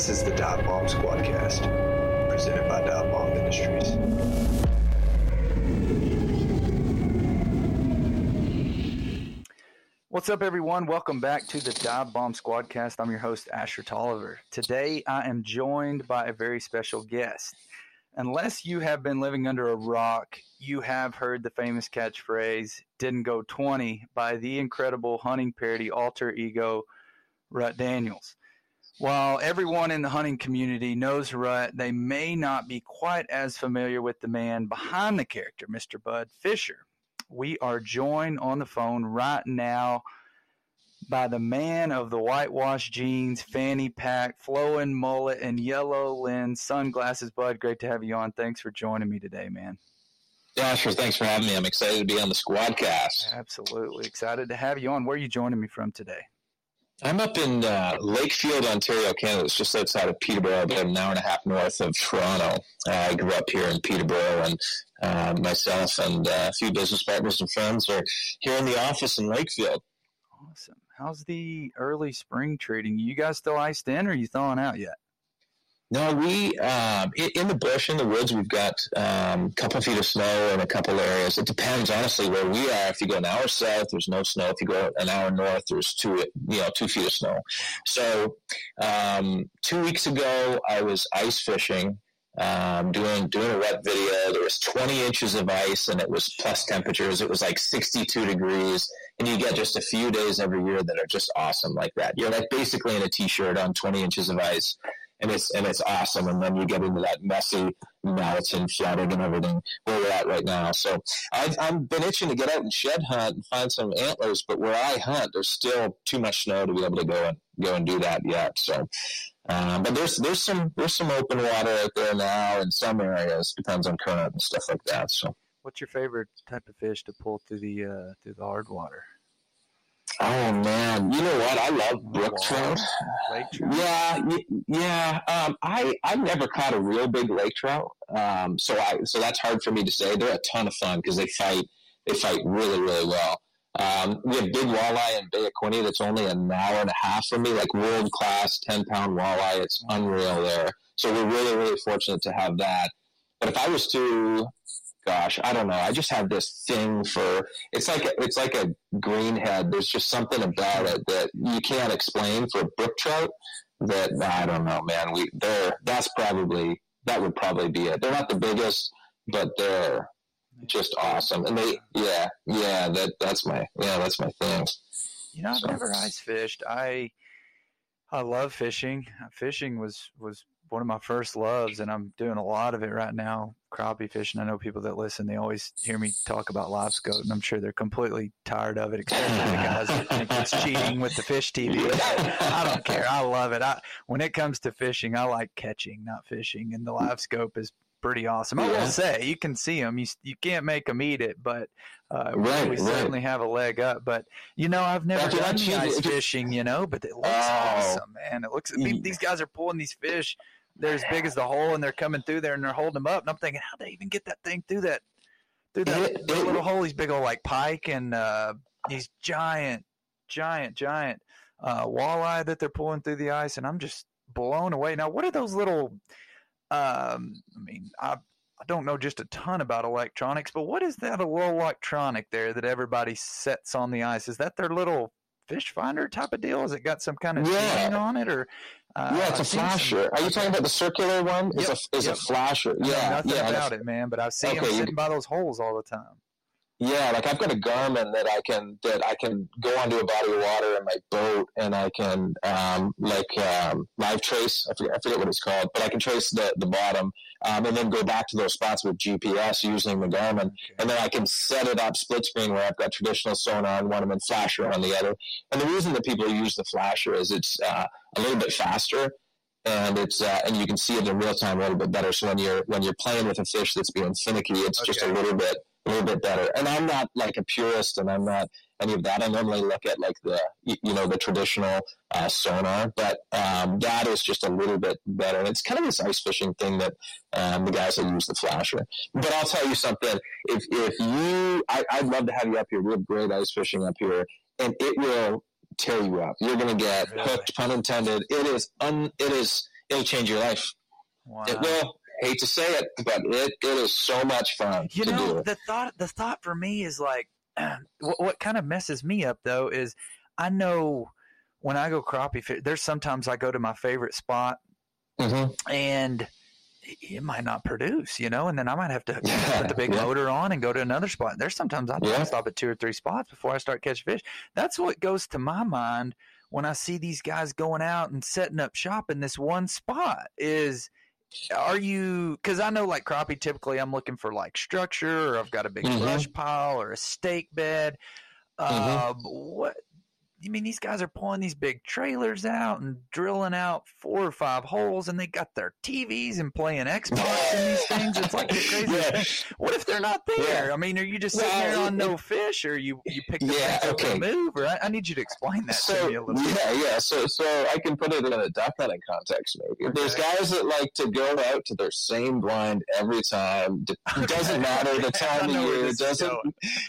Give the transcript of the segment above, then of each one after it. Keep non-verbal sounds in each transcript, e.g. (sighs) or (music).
This is the Dive Bomb Squadcast, presented by Dive Bomb Industries. What's up, everyone? Welcome back to the Dive Bomb Squadcast. I'm your host, Asher Tolliver. Today, I am joined by a very special guest. Unless you have been living under a rock, you have heard the famous catchphrase, didn't go 20, by the incredible hunting parody alter ego, Rut Daniels. While everyone in the hunting community knows Rut, they may not be quite as familiar with the man behind the character, Mr. Bud Fisher we are joined on the phone right now by the man of the whitewash jeans, fanny pack, flowing mullet, and yellow lens sunglasses. Bud, great to have you on. Thanks for joining me today, man. Yeah, sure. Thanks for having me. I'm excited to be on the Squadcast. Absolutely excited to have you on. Where are you joining me from today? I'm up in uh, Lakefield, Ontario, Canada. It's just outside of Peterborough, about an hour and a half north of Toronto. Uh, I grew up here in Peterborough, and uh, myself and uh, a few business partners and friends are here in the office in Lakefield. Awesome. How's the early spring treating? You guys still iced in, or are you thawing out yet? No, we um, in the bush in the woods. We've got a um, couple feet of snow in a couple areas. It depends, honestly, where we are. If you go an hour south, there's no snow. If you go an hour north, there's two, you know, two feet of snow. So, um, two weeks ago, I was ice fishing, um, doing doing a wet video. There was 20 inches of ice, and it was plus temperatures. It was like 62 degrees, and you get just a few days every year that are just awesome like that. You're like basically in a t-shirt on 20 inches of ice and it's and it's awesome. And then you get into that messy and flooding and everything where we're at right now. So I've I've been itching to get out and shed hunt and find some antlers, but where I hunt, there's still too much snow to be able to go and go and do that yet. So. Um, but there's there's some there's some open water out there now in some areas. Depends on current and stuff like that. So, what's your favorite type of fish to pull through the uh, through the hard water? Oh man, you know what? I love brook trout. Lake trout. Yeah, yeah. Um, I I never caught a real big lake trout, um, so I so that's hard for me to say. They're a ton of fun because they fight they fight really really well. Um, we have big walleye in Bay of Quinte that's only an hour and a half from me, like world class ten pound walleye. It's unreal there. So we're really really fortunate to have that. But if I was to gosh, I don't know. I just have this thing for it's like it's like a greenhead. There's just something about it that you can't explain for brook trout. That I don't know, man. We they're that's probably that would probably be it. They're not the biggest, but they're just awesome. And they yeah yeah that that's my yeah that's my thing. You know, I've so. never ice fished. I I love fishing. Fishing was was one of my first loves, and I'm doing a lot of it right now. Crappie fishing. I know people that listen; they always hear me talk about live scope, and I'm sure they're completely tired of it, especially the guys that think it's cheating with the fish TV. (laughs) I don't care. I love it. I, when it comes to fishing, I like catching, not fishing, and the live scope is pretty awesome. I will say you can see them. You you can't make them eat it, but uh, right, we right. certainly have a leg up. But you know, I've never done ice fishing. You know, but it looks oh. awesome, man. It looks. These guys are pulling these fish they're as big as the hole and they're coming through there and they're holding them up. And I'm thinking, how do they even get that thing through that through that little hole? These big old like pike and uh, these giant, giant, giant uh, walleye that they're pulling through the ice, and I'm just blown away. Now, what are those little? Um, I mean, I I don't know just a ton about electronics, but what is that a little electronic there that everybody sets on the ice? Is that their little fish finder type of deal? Has it got some kind of yeah. on it, or uh, yeah, it's a flasher. Some, Are you talking about the circular one? It's yep, a it's yep. a flasher. Yeah, nothing yeah, about it, man. But I see okay, them sitting by those holes all the time. Yeah, like I've got a Garmin that I can that I can go onto a body of water in my boat, and I can um, like um, live trace. I forget, I forget what it's called, but I can trace the the bottom, um, and then go back to those spots with GPS using the Garmin, okay. and then I can set it up split screen where I've got traditional sonar on one and flasher on the other. And the reason that people use the flasher is it's uh, a little bit faster and it's uh, and you can see it in real time a little bit better. So when you're when you're playing with a fish that's being finicky, it's okay. just a little bit a little bit better. And I'm not like a purist, and I'm not any of that. I normally look at like the you know the traditional uh, sonar, but um, that is just a little bit better. And it's kind of this ice fishing thing that um, the guys that use the flasher. But I'll tell you something: if if you, I, would love to have you up here. We have great ice fishing up here, and it will tear you up. You're going to get hooked, pun intended. It is un, it is it'll change your life. Wow. It will. Hate to say it, but it, it is so much fun You know, the thought the thought for me is like (clears throat) what, what kind of messes me up though is I know when I go crappie fish, there's sometimes I go to my favorite spot hmm and it might not produce, you know, and then I might have to (laughs) Yeah, put the big yeah. motor on and go to another spot. There's sometimes I Yeah. stop at two or three spots before I start catching fish. That's what goes to my mind when I see these guys going out and setting up shop in this one spot is are you because I know like crappie typically I'm looking for like structure or I've got a big Mhm. brush pile or a stake bed. Mm-hmm. Uh, what I mean, these guys are pulling these big trailers out and drilling out four or five holes, and they got their TVs and playing Xbox and these things. It's like the (laughs) crazy Yeah. thing. What if they're not there? Yeah. I mean, are you just sitting Well, there on no fish, or you you pick the Yeah, things okay. move? Or I, I need you to explain that so to me a little bit. yeah, yeah. So so I can put it in a duck hunting context. Maybe there's guys that like to go out to their same blind every time. (laughs) It doesn't matter the time of year. It doesn't.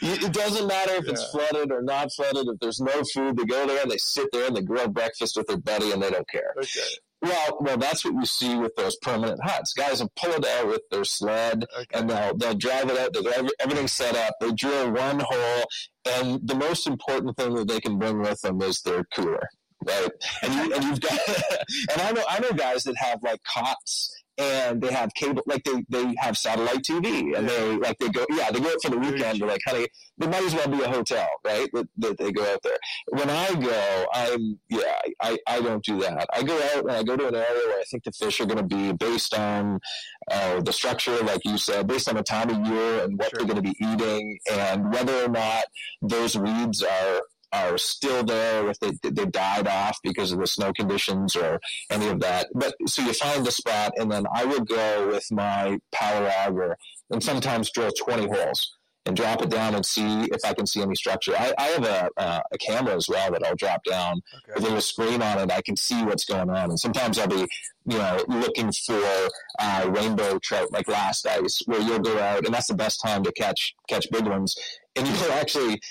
It doesn't matter if it's flooded or not flooded. If there's no food, they go there and they sit there and they grill breakfast with their buddy and they don't care. Okay. Well, well, that's what you see with those permanent huts. Guys will pull it out with their sled Okay. and they'll they'll drive it out. They'll have everything set up. They drill one hole, and the most important thing that they can bring with them is their cooler, right? And you and you've got (laughs) and I know I know guys that have like cots and they have cable like they they have satellite TV and they like they go yeah they go out for the weekend. They're like honey, they might as well be a hotel, right? That, that they go out there. When I go, I'm yeah I I don't do that. I go out and I go to an area where I think the fish are going to be based on uh, the structure, like you said, based on the time of year and what Sure. they're going to be eating, and whether or not those weeds are are still there, if they they died off because of the snow conditions or any of that. But so you find the spot, and then I would go with my power auger and sometimes drill twenty holes. And drop it down and see if I can see any structure. I, I have a, uh, a camera as well that I'll drop down with a little screen on it, I can see what's going on. And sometimes I'll be, you know, looking for uh, rainbow trout like last ice, where you'll go out, and that's the best time to catch catch big ones. And you'll (laughs) actually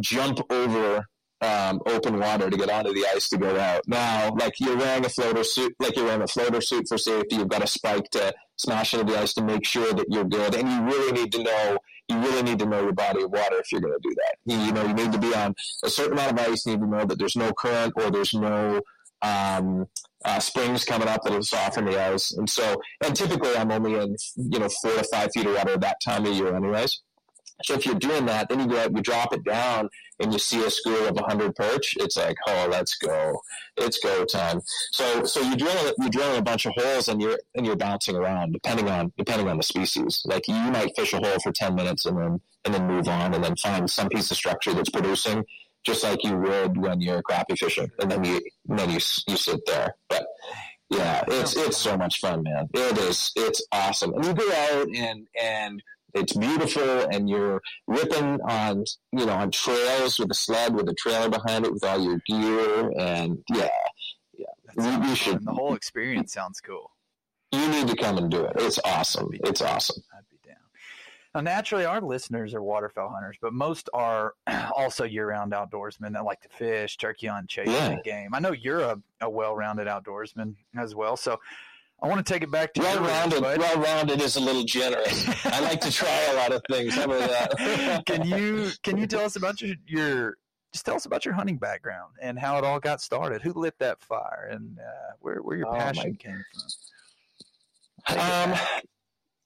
jump over um, open water to get onto the ice to go out. Now, like you're wearing a floater suit, like you're wearing a floater suit for safety. You've got a spike to smash into the ice to make sure that you're good, and you really need to know. You really need to know your body of water if you're going to do that. You, you know, you need to be on a certain amount of ice. You need to know that there's no current or there's no um, uh, springs coming up that'll soften the ice. And so, and typically I'm only in, you know, four to five feet of water that time of year anyways. So if you're doing that, then you go out, you drop it down, and you see a school of 100 perch. It's like, oh, let's go, it's go time. So, so you drill you drill a bunch of holes, and you're and you're bouncing around depending on depending on the species. Like you might fish a hole for 10 minutes, and then and then move on, and then find some piece of structure that's producing, just like you would when you're crappie fishing, and then you and then you you sit there. But yeah, it's it's so much fun, man. It is. It's awesome, and you go out and and it's beautiful, and you're ripping on you know on trails with a sled with a trailer behind it with all your gear, and yeah, yeah You- you should- The whole experience sounds cool. you need to come and do it. It's awesome. It's awesome. I'd be down. Now, naturally, our listeners are waterfowl hunters, but most are (clears throat) also year-round outdoorsmen that like to fish, turkey hunt, chase Yeah. game. I know you're a, a well-rounded outdoorsman as well, so I want to take it back to Well rounded. Well rounded is a little generous. I like to try a lot of things. How about that? (laughs) can you can you tell us about your your just tell us about your hunting background and how it all got started? Who lit that fire and uh, where where your Oh, passion came from? Um,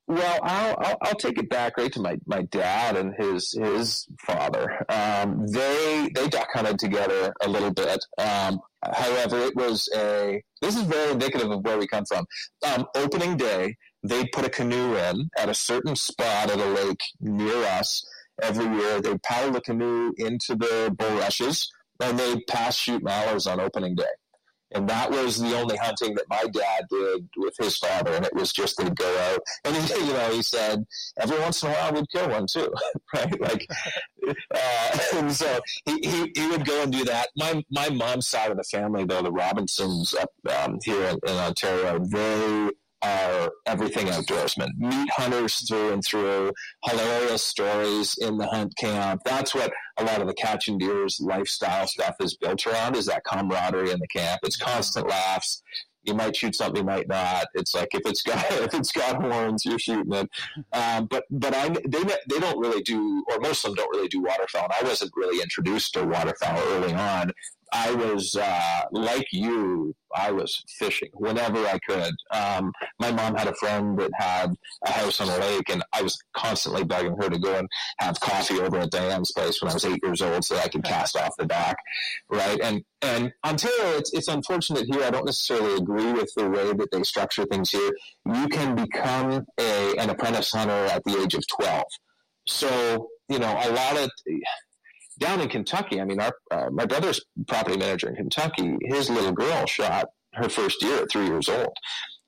well, I'll, I'll I'll take it back right to my, my dad and his his father. Um, they they duck hunted together a little bit. Um, however, it was a this is very indicative of where we come from. Um, opening day, they put a canoe in at a certain spot at a lake near us every year. They paddle the canoe into the bulrushes and they pass shoot mallards on opening day. And that was the only hunting that my dad did with his father, and it was just they'd go out, and he, you know, he said every once in a while we'd kill one too, (laughs) right? Like, uh, (laughs) and so he, he, he would go and do that. My my mom's side of the family, though, the Robinsons up um, here in, in Ontario, they are everything outdoorsmen, meat hunters through and through, hilarious stories in the hunt camp. That's what a lot of the catching deers lifestyle stuff is built around is that camaraderie in the camp. It's constant laughs. You might shoot something, you might not. It's like if it's got (laughs) if it's got horns, you're shooting it. Um, but but I they they don't really do, or most of them don't really do waterfowl. And I wasn't really introduced to waterfowl early on. I was uh, like you. I was fishing whenever I could. Um, my mom had a friend that had a house on a lake, and I was constantly begging her to go and have coffee over at Diane's place when I was eight years old, so I could cast off the dock, right? And and Ontario, it's it's unfortunate here. I don't necessarily agree with the way that they structure things here. You can become a an apprentice hunter at the age of twelve. So you know, a lot of down in Kentucky, I mean, our uh, my brother's property manager in Kentucky, his little girl shot her first year at three years old.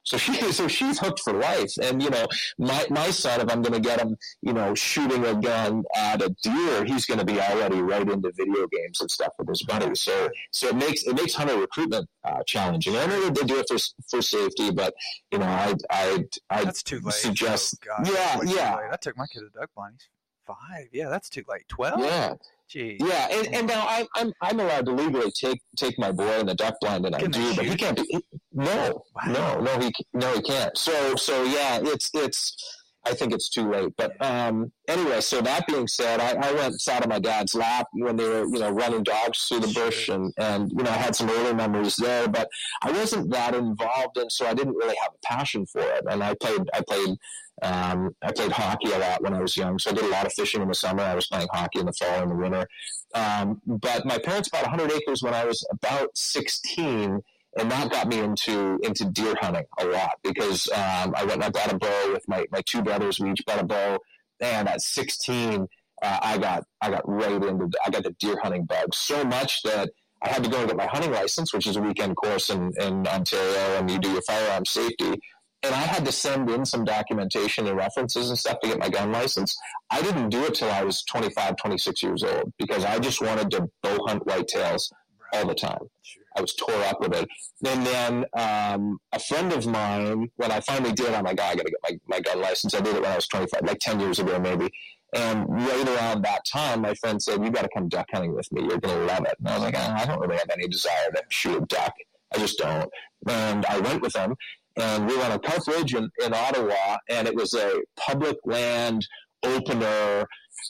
So she (laughs) so she's hooked for life. And you know, my my son, if I'm going to get him, you know, shooting a gun at a deer, he's going to be already right into video games and stuff with his buddies. So so it makes it makes hunter recruitment uh, challenging. I know they do it for for safety, but you know, I I I That's too late. suggest Oh, yeah yeah. That took my kid to duck blind. Five. Yeah, that's too late. Twelve. yeah. Jeez. Yeah, and, and now I'm, I'm I'm allowed to legally take take my boy in the duck blind, and I Can do, but he can't be. no, Wow. no, no, he no, he can't. So so yeah, it's it's. I think it's too late. But um, anyway, so that being said, I, I went sat on my dad's lap when they were you know running dogs through the bush, and and you know I had some early memories there, but I wasn't that involved, and so I didn't really have a passion for it. And I played I played um, I played hockey a lot when I was young, so I did a lot of fishing in the summer. I was playing hockey in the fall and the winter. Um, but my parents bought 100 acres when I was about 16, and that got me into into deer hunting a lot because um, I went and I bought a bow with my, my two brothers. We each bought a bow, and at 16, uh, I got I got right into I got the deer hunting bug so much that I had to go and get my hunting license, which is a weekend course in, in Ontario, and you do your firearm safety. And I had to send in some documentation and references and stuff to get my gun license. I didn't do it till I was 25, 26 years old because I just wanted to bow hunt whitetails all the time. Sure. I was tore up with it. And then um, a friend of mine, when I finally did, I'm like, oh, I got to get my, my gun license. I did it when I was 25, like 10 years ago, maybe. And right around that time, my friend said, You got to come duck hunting with me. You're going to love it. And I was like, oh, I don't really have any desire to shoot a duck. I just don't. And I went with him, and we went on Park Ridge in, in Ottawa, and it was a public land opener,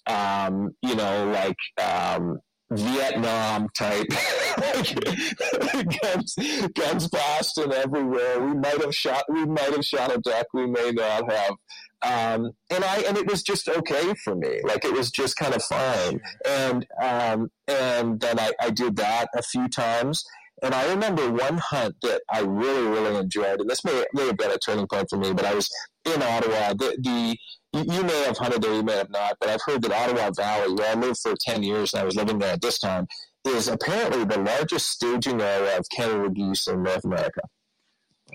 um, you know, like um, Vietnam type. (laughs) guns, guns blasting everywhere. We might have shot. We might have shot a duck. We may not have. Um, and I and it was just okay for me. Like it was just kind of fine. And um, and then I, I did that a few times. And I remember one hunt that I really, really enjoyed, and this may, may have been a turning point for me, but I was in Ottawa. The, the you, may have hunted there, you may have not, but I've heard that Ottawa Valley, where I lived for 10 years and I was living there at this time, is apparently the largest staging area of Canada geese in North America.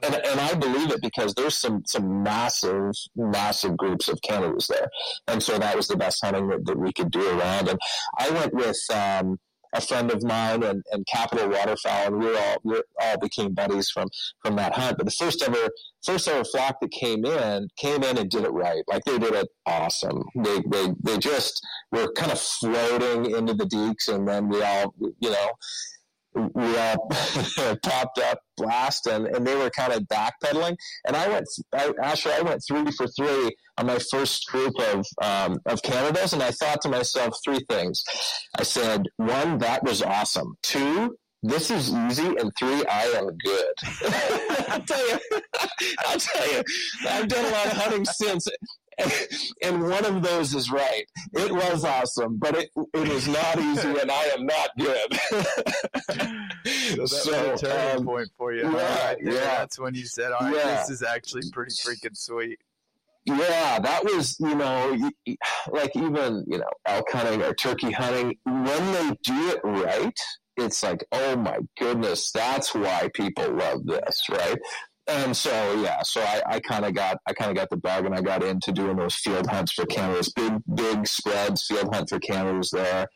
And, and I believe it because there's some, some massive, massive groups of Canadas there. And so that was the best hunting that, that we could do around. And I went with um, a friend of mine and, and Capital Waterfowl, and we all we all became buddies from from that hunt. But the first ever first ever flock that came in came in and did it right. Like they did it awesome. They they they just were kind of floating into the deeks, and then we all you know we all (laughs) popped up blasting and they were kind of backpedaling. And i went I, actually i went three for three on my first group of um, of canadas and i thought to myself three things. I said one that was awesome. Two this is easy and three i am good. (laughs) I'll tell you (laughs) i'll tell you i've done a lot of hunting since (laughs) and one of those is right. It was awesome, but it it is not easy, and I am not good. (laughs) So that was a turning um, point for you. yeah, Right yeah. That's when you said, "All right, Yeah. this is actually pretty freaking sweet." yeah, that was you know like even you know elk hunting or turkey hunting when they do it right. It's like, oh my goodness, that's why people love this, right? And so yeah, so I, I kind of got I kind of got the bug, and I got into doing those field hunts for cameras, big big spreads, field hunt for cameras there,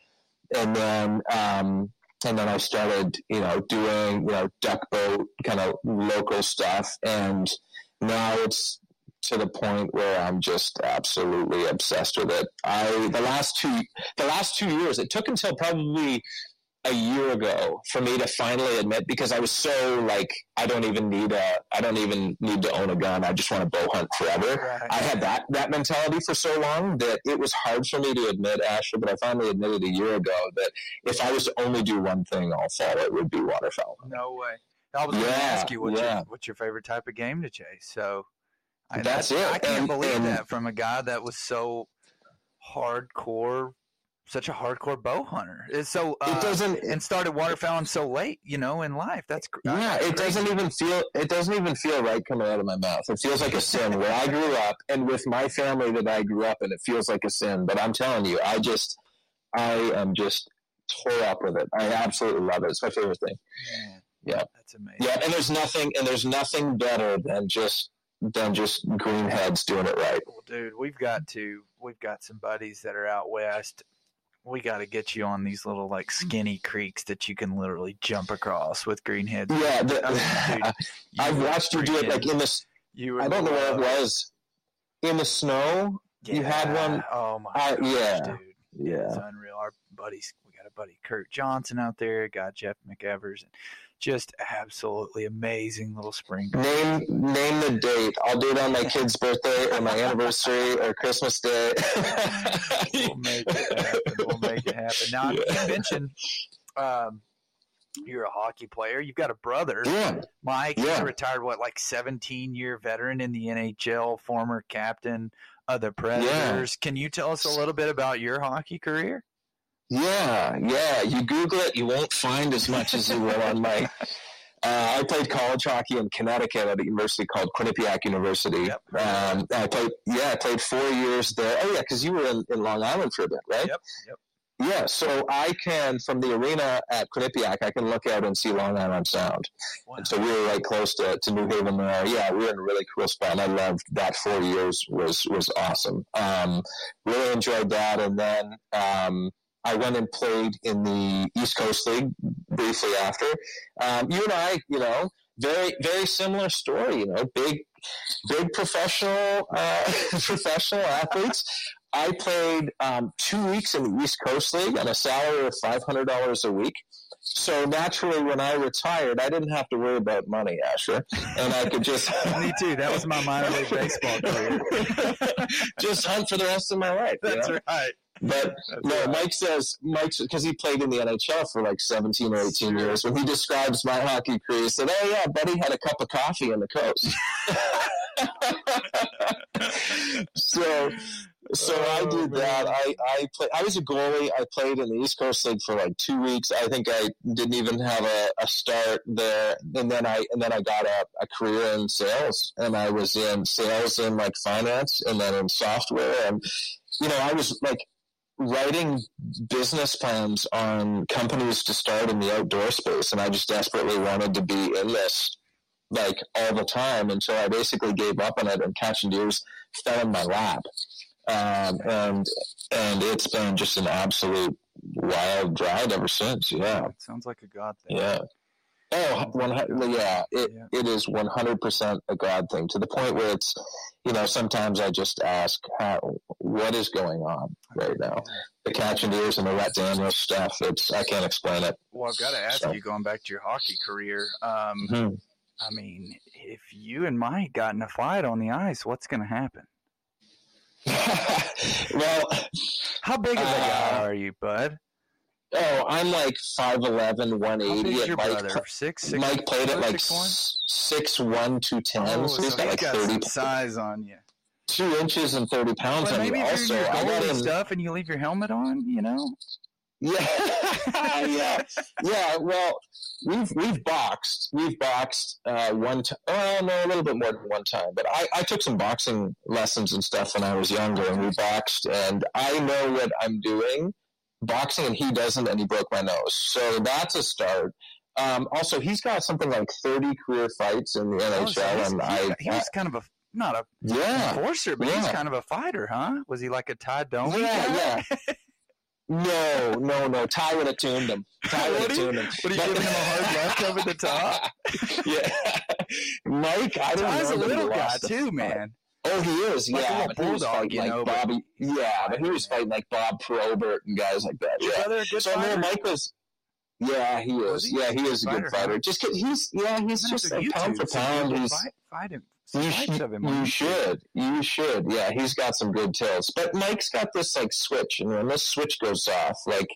and then um, and then I started you know doing you know duck boat kind of local stuff, and now it's to the point where I'm just absolutely obsessed with it. I the last two the last two years it took until probably a year ago for me to finally admit because I was so like I don't even need a I don't even need to own a gun. I just want to bow hunt forever. Right. I had that that mentality for so long that it was hard for me to admit, Asher, but I finally admitted a year ago that if I was to only do one thing all fall, it would be waterfowl. No way. I was going to ask you what's, yeah. your, what's your favorite type of game to chase. So I, That's I, it. I can't And- believe and- that from a guy that was so hardcore, such a hardcore bow hunter. So uh, it doesn't and started waterfowling so late, you know, in life. That's Yeah, that's it doesn't even feel it doesn't even feel right coming out of my mouth. It feels like a sin where I grew up and with my family that I grew up in, it feels like a sin. But I'm telling you, I just I am just tore up with it. I absolutely love it. It's my favorite thing. Man, Yeah. that's amazing. Yeah, and there's nothing and there's nothing better than just than just greenheads doing it right. Well, dude, we've got to. We've got some buddies that are out west. We got to get you on these little like mm. skinny creeks that you can literally jump across with greenheads. Yeah, the, I mean, dude, I've would watched you do it like in this. You would I don't know where it was. In the snow. you had Yeah. one- Oh my I- gosh, yeah. dude. Yeah. It's unreal. Our buddies, we got a buddy Kurt Johnson out there, got Jeff McEvers, and just absolutely amazing little spring. Name name the date. I'll do it on my kid's birthday or my anniversary or Christmas day. We'll make it happen. We'll make it happen. Now, you Yeah. mentioned um, you're a hockey player. You've got a brother, yeah. Mike. Yeah. He's a retired, what, like 17 year veteran in the NHL, former captain of the Predators. Can you tell us a little bit about your hockey career? Yeah, yeah. You Google it, you won't find as much as you will on my. (laughs) Uh, I played college hockey in Connecticut at a university called Quinnipiac University. Yep. Um, I played, yeah, I played four years there. Oh yeah, because you were in, in Long Island for a bit, right? Yep, yep. Yeah, so I can from the arena at Quinnipiac, I can look out and see Long Island Sound. Wow. And so we were right close to, to New Haven there. Yeah, we were in a really cool spot. And I loved that four years was was awesome. Um, really enjoyed that. And then um, I went and played in the East Coast League briefly after. Um, you and I, you know, very very similar story. You know, big big professional uh, (laughs) professional athletes. I played um, two weeks in the East Coast League on a salary of five hundred dollars a week. So naturally, when I retired, I didn't have to worry about money, Asher, and I could just (laughs) Me too. That was my minor league baseball career. (laughs) just hunt for the rest of my life. you That's know? right. But That's no, right. Mike says Mike's because he played in the NHL for like seventeen or eighteen years. When he describes my hockey career, he said, "Oh yeah, buddy had a cup of coffee on the coast." (laughs) so, so I Oh, did that. I I play, I was a goalie. I played in the East Coast League for like two weeks. I think I didn't even have a, a start there, and then I and then I got a, a career in sales, and I was in sales and like finance, and then in software, and you know I was like writing business plans on companies to start in the outdoor space and I just desperately wanted to be in this like all the time until I basically gave up on it and catching deers fell in my lap. Um, and and it's been just an absolute wild ride ever since. Yeah. Sounds like a god thing. Yeah. Oh. Yeah, it, Yeah. it is one hundred percent a God thing to the point where it's, you know, sometimes I just ask, how, what is going on right now? The Catching Deers and the Rat Daniels stuff. It's I can't explain it. Well, I've got to ask So- you, going back to your hockey career. Um, Mhm. I mean, if you and Mike got in a fight on the ice, what's going to happen? (laughs) well, How big of a guy Uh, are you, bud? Oh, I'm like 5'11", How 180. big's your Mike, brother? Six, six. Mike played at like six one? two ten, Oh, so he's so got like got thirty size on you. two inches and thirty pounds But on maybe you. Also, your I got him. stuff and you leave your helmet on, you know. Yeah, (laughs) yeah, yeah. Well, we've we've boxed. We've boxed uh, one time. Oh no, a little bit more than one time. But I, I took some boxing lessons and stuff when I was younger, and we boxed. And I know what I'm doing boxing, and he doesn't, and he broke my nose. So that's a start. Um, also, he's got something like 30 career fights in the Oh, NHL, so he's- and I, he was kind of a not a yeah, enforcer, but he's kind of a fighter, huh? Was he like a Ty Domi? yeah, guy? yeah. (laughs) No, no, no. Ty would have tuned him. Ty would have tuned him. Would he But- give him a hard left over the top? (laughs) yeah. Mike, I don't Ty's know. a little guy too, man. Oh, he is. Like yeah, but he was bulldog, fighting you like know, but- Bobby. Yeah, but he was fighting like Bob Probert and guys like that. Yeah. brother a good So no, fighter? Mike was. Yeah, he is. he? Yeah, he is a Fighter, good huh? fighter. Just 'cause he's yeah, he's just a pound for pound. He's fight, fight him. you, of him. you should. You should. Yeah, he's got some good tilts. But Mike's got this like switch, and when this switch goes off, like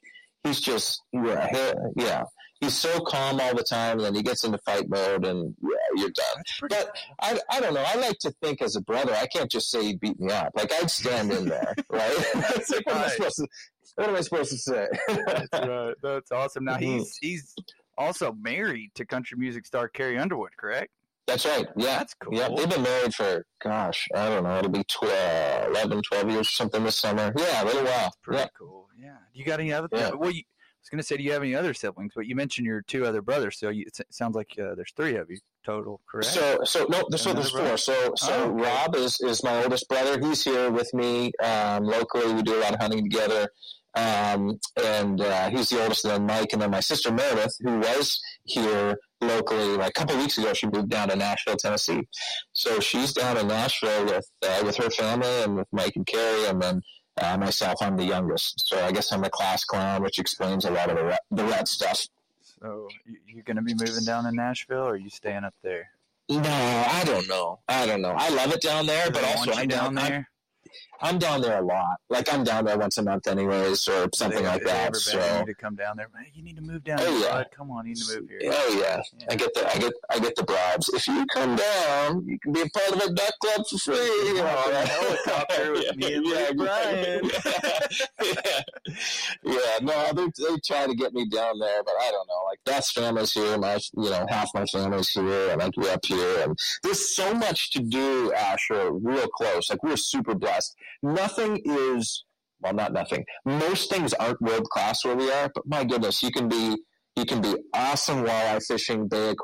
he's just yeah, he- yeah. He's so calm all the time, and then he gets into fight mode, and yeah, you're done. But I, I don't know. I like to think as a brother, I can't just say he beat me up. Like I'd stand in there, (laughs) right? It's (laughs) like, what, am I Right. supposed to, what am I supposed to say? That's right. That's awesome. Now Mhm. he's he's also married to country music star Carrie Underwood, correct? That's right. Yeah. That's cool. Yeah, they've been married for, gosh, I don't know, it'll be 12, 11, 12 years or something this summer. Yeah, a little while. Pretty Yeah. cool. Yeah. Do you got any other? Yeah. Well, you, was going to say, do you have any other siblings? But you mentioned your two other brothers, so you, it sounds like uh, there's three of you total, correct? So, so no, so there's four. So, so Oh, okay. Rob is is my oldest brother. He's here with me um, locally. We do a lot of hunting together, um, and uh, he's the oldest. And then Mike, and then my sister Meredith, who was here locally like a couple weeks ago. She moved down to Nashville, Tennessee. So she's down in Nashville with uh, with her family and with Mike and Carrie, and then. Uh, myself, I'm the youngest, so I guess I'm a class clown, which explains a lot of the ret, the ret stuff. so you, you're going to be moving down to Nashville, or are you staying up there? No, I don't know. I don't know. I love it down there, Do but also I'm down I'm- there. I'm down there a lot. Like I'm down there once a month, anyways, or something They- like that. So, you to come down there. You need to move down. Oh, yeah. Come on, you need to move here. oh yeah, Yeah. I get the I get I get the bribes. If you come down, you can be a part of a duck club for free. You know, right? helicopter (laughs) with me and Luke Bryan. (laughs) yeah, yeah. No, they they try to get me down there, but I don't know. Like Beth's family's here, my you know half my family's here, and I grew up here, and there's so much to do. Asher, real close. Like we're super blessed. Nothing is well, not nothing. Most things aren't world class where we are, but my goodness, you can be you can be awesome walleye fishing Bay of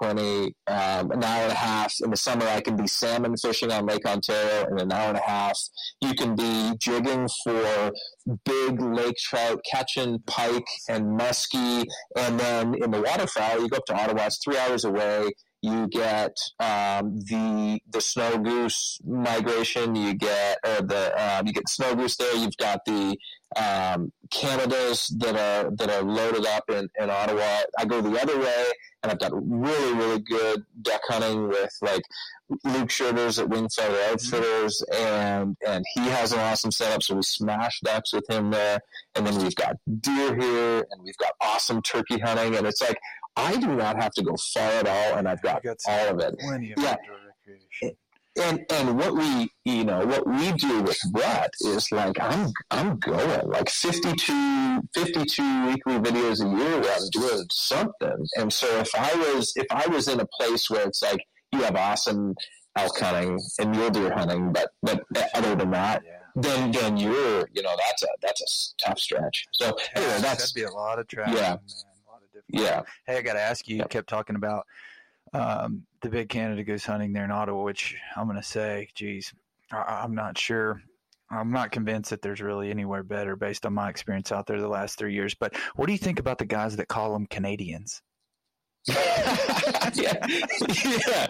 um, an hour and a half. In the summer, I can be salmon fishing on Lake Ontario in an hour and a half. You can be jigging for big lake trout, catching pike and muskie, and then in the waterfowl, you go up to Ottawa. It's three hours away. You get um, the the snow goose migration. You get or the um, you get snow goose there. You've got the um, Canadas that are that are loaded up in, in Ottawa. I go the other way, and I've got really really good duck hunting with like Luke Shirters at Wingfeather Outfitters, and and he has an awesome setup. So we smash ducks with him there, and then we've got deer here, and we've got awesome turkey hunting, and it's like I do not have to go far at all, and I've got got all of it. Plenty of Yeah. recreation. And and what we you know what we do with Brett is like I'm I'm going like 52, 52 weekly videos a year where I'm doing something. And so if I was if I was in a place where it's like you have awesome elk hunting and mule deer hunting, but but other than that, Yeah. then then you're you know that's a that's a tough stretch. So anyway, that's that'd be a lot of travel. yeah. man. A lot of different yeah. (laughs) Hey, I got to ask you. You kept talking about um, the big Canada goose hunting there in Ottawa, which I'm going to say, geez, I, I'm not sure. I'm not convinced that there's really anywhere better based on my experience out there the last three years. But what do you think about the guys that call them Canadians? (laughs) yeah, yeah,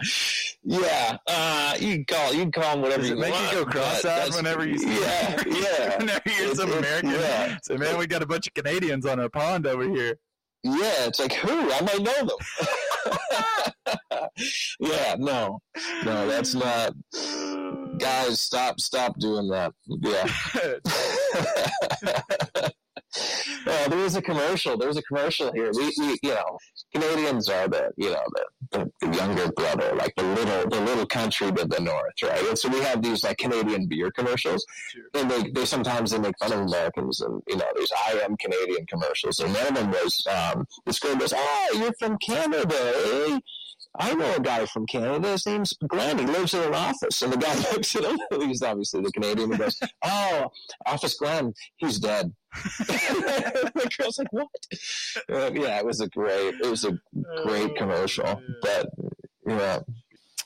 yeah. Uh, you can call you can call them whatever Does you make want. you go cross-eyed whenever you see (laughs) Yeah, yeah, whenever you're It- some American? yeah. Say, man, we got a bunch of Canadians on our pond over here. Yeah. It's like who I might know them. (laughs) yeah, no, no, that's not. Guys, stop, stop doing that. Yeah. (laughs) (laughs) Oh, there was a commercial. There was a commercial here. We, we you know, Canadians are the, you know, the, the, younger brother, like the little, the little country to the north, right? And so we have these like Canadian beer commercials, and they, they sometimes they make fun of Americans, and you know, there's I am Canadian commercials, and one of them was um, this girl goes, "Oh, you're from Canada, eh?" I know a guy from Canada. His name's Glenn. He lives in an office. And the guy (laughs) looks at him. He's obviously the Canadian. He goes, "Oh, Office Glenn. He's dead." (laughs) the girl's like, "What?" Uh, yeah, it was a great. It was a great commercial. But yeah,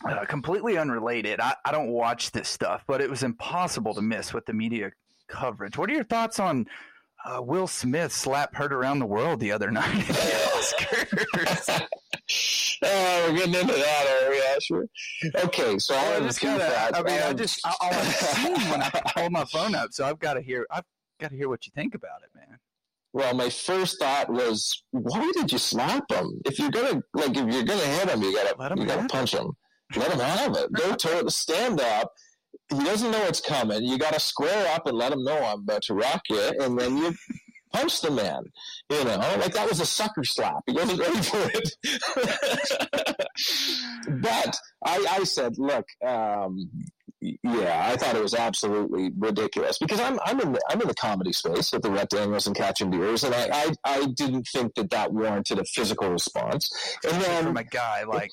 Uh, completely unrelated. I, I don't watch this stuff, but it was impossible to miss with the media coverage. What are your thoughts on uh, Will Smith slap heard around the world the other (laughs) night at the Oscars? (laughs) oh, we're getting into that, are we, Asher? Okay, so I I have a just gotta. I mean, I just I, all I've seen when I (laughs) hold my phone up, so I've got to hear. I've got to hear what you think about it, man. well, my first thought was, why did you slap him? If you're gonna like, if you're gonna hit him, you gotta Let him you gotta punch him. Let him have it. Go to it. Stand up. He doesn't know it's coming. You got to square up and let him know I'm about to rock you, and then you (laughs) punch the man. You know, like that was a sucker slap. He wasn't ready for it. (laughs) but I, I said, look, um, yeah, I thought it was absolutely ridiculous because I'm I'm in the I'm in the comedy space with the Rhett Daniels and Catching Deers, and I, I I didn't think that that warranted a physical response. And then from a guy like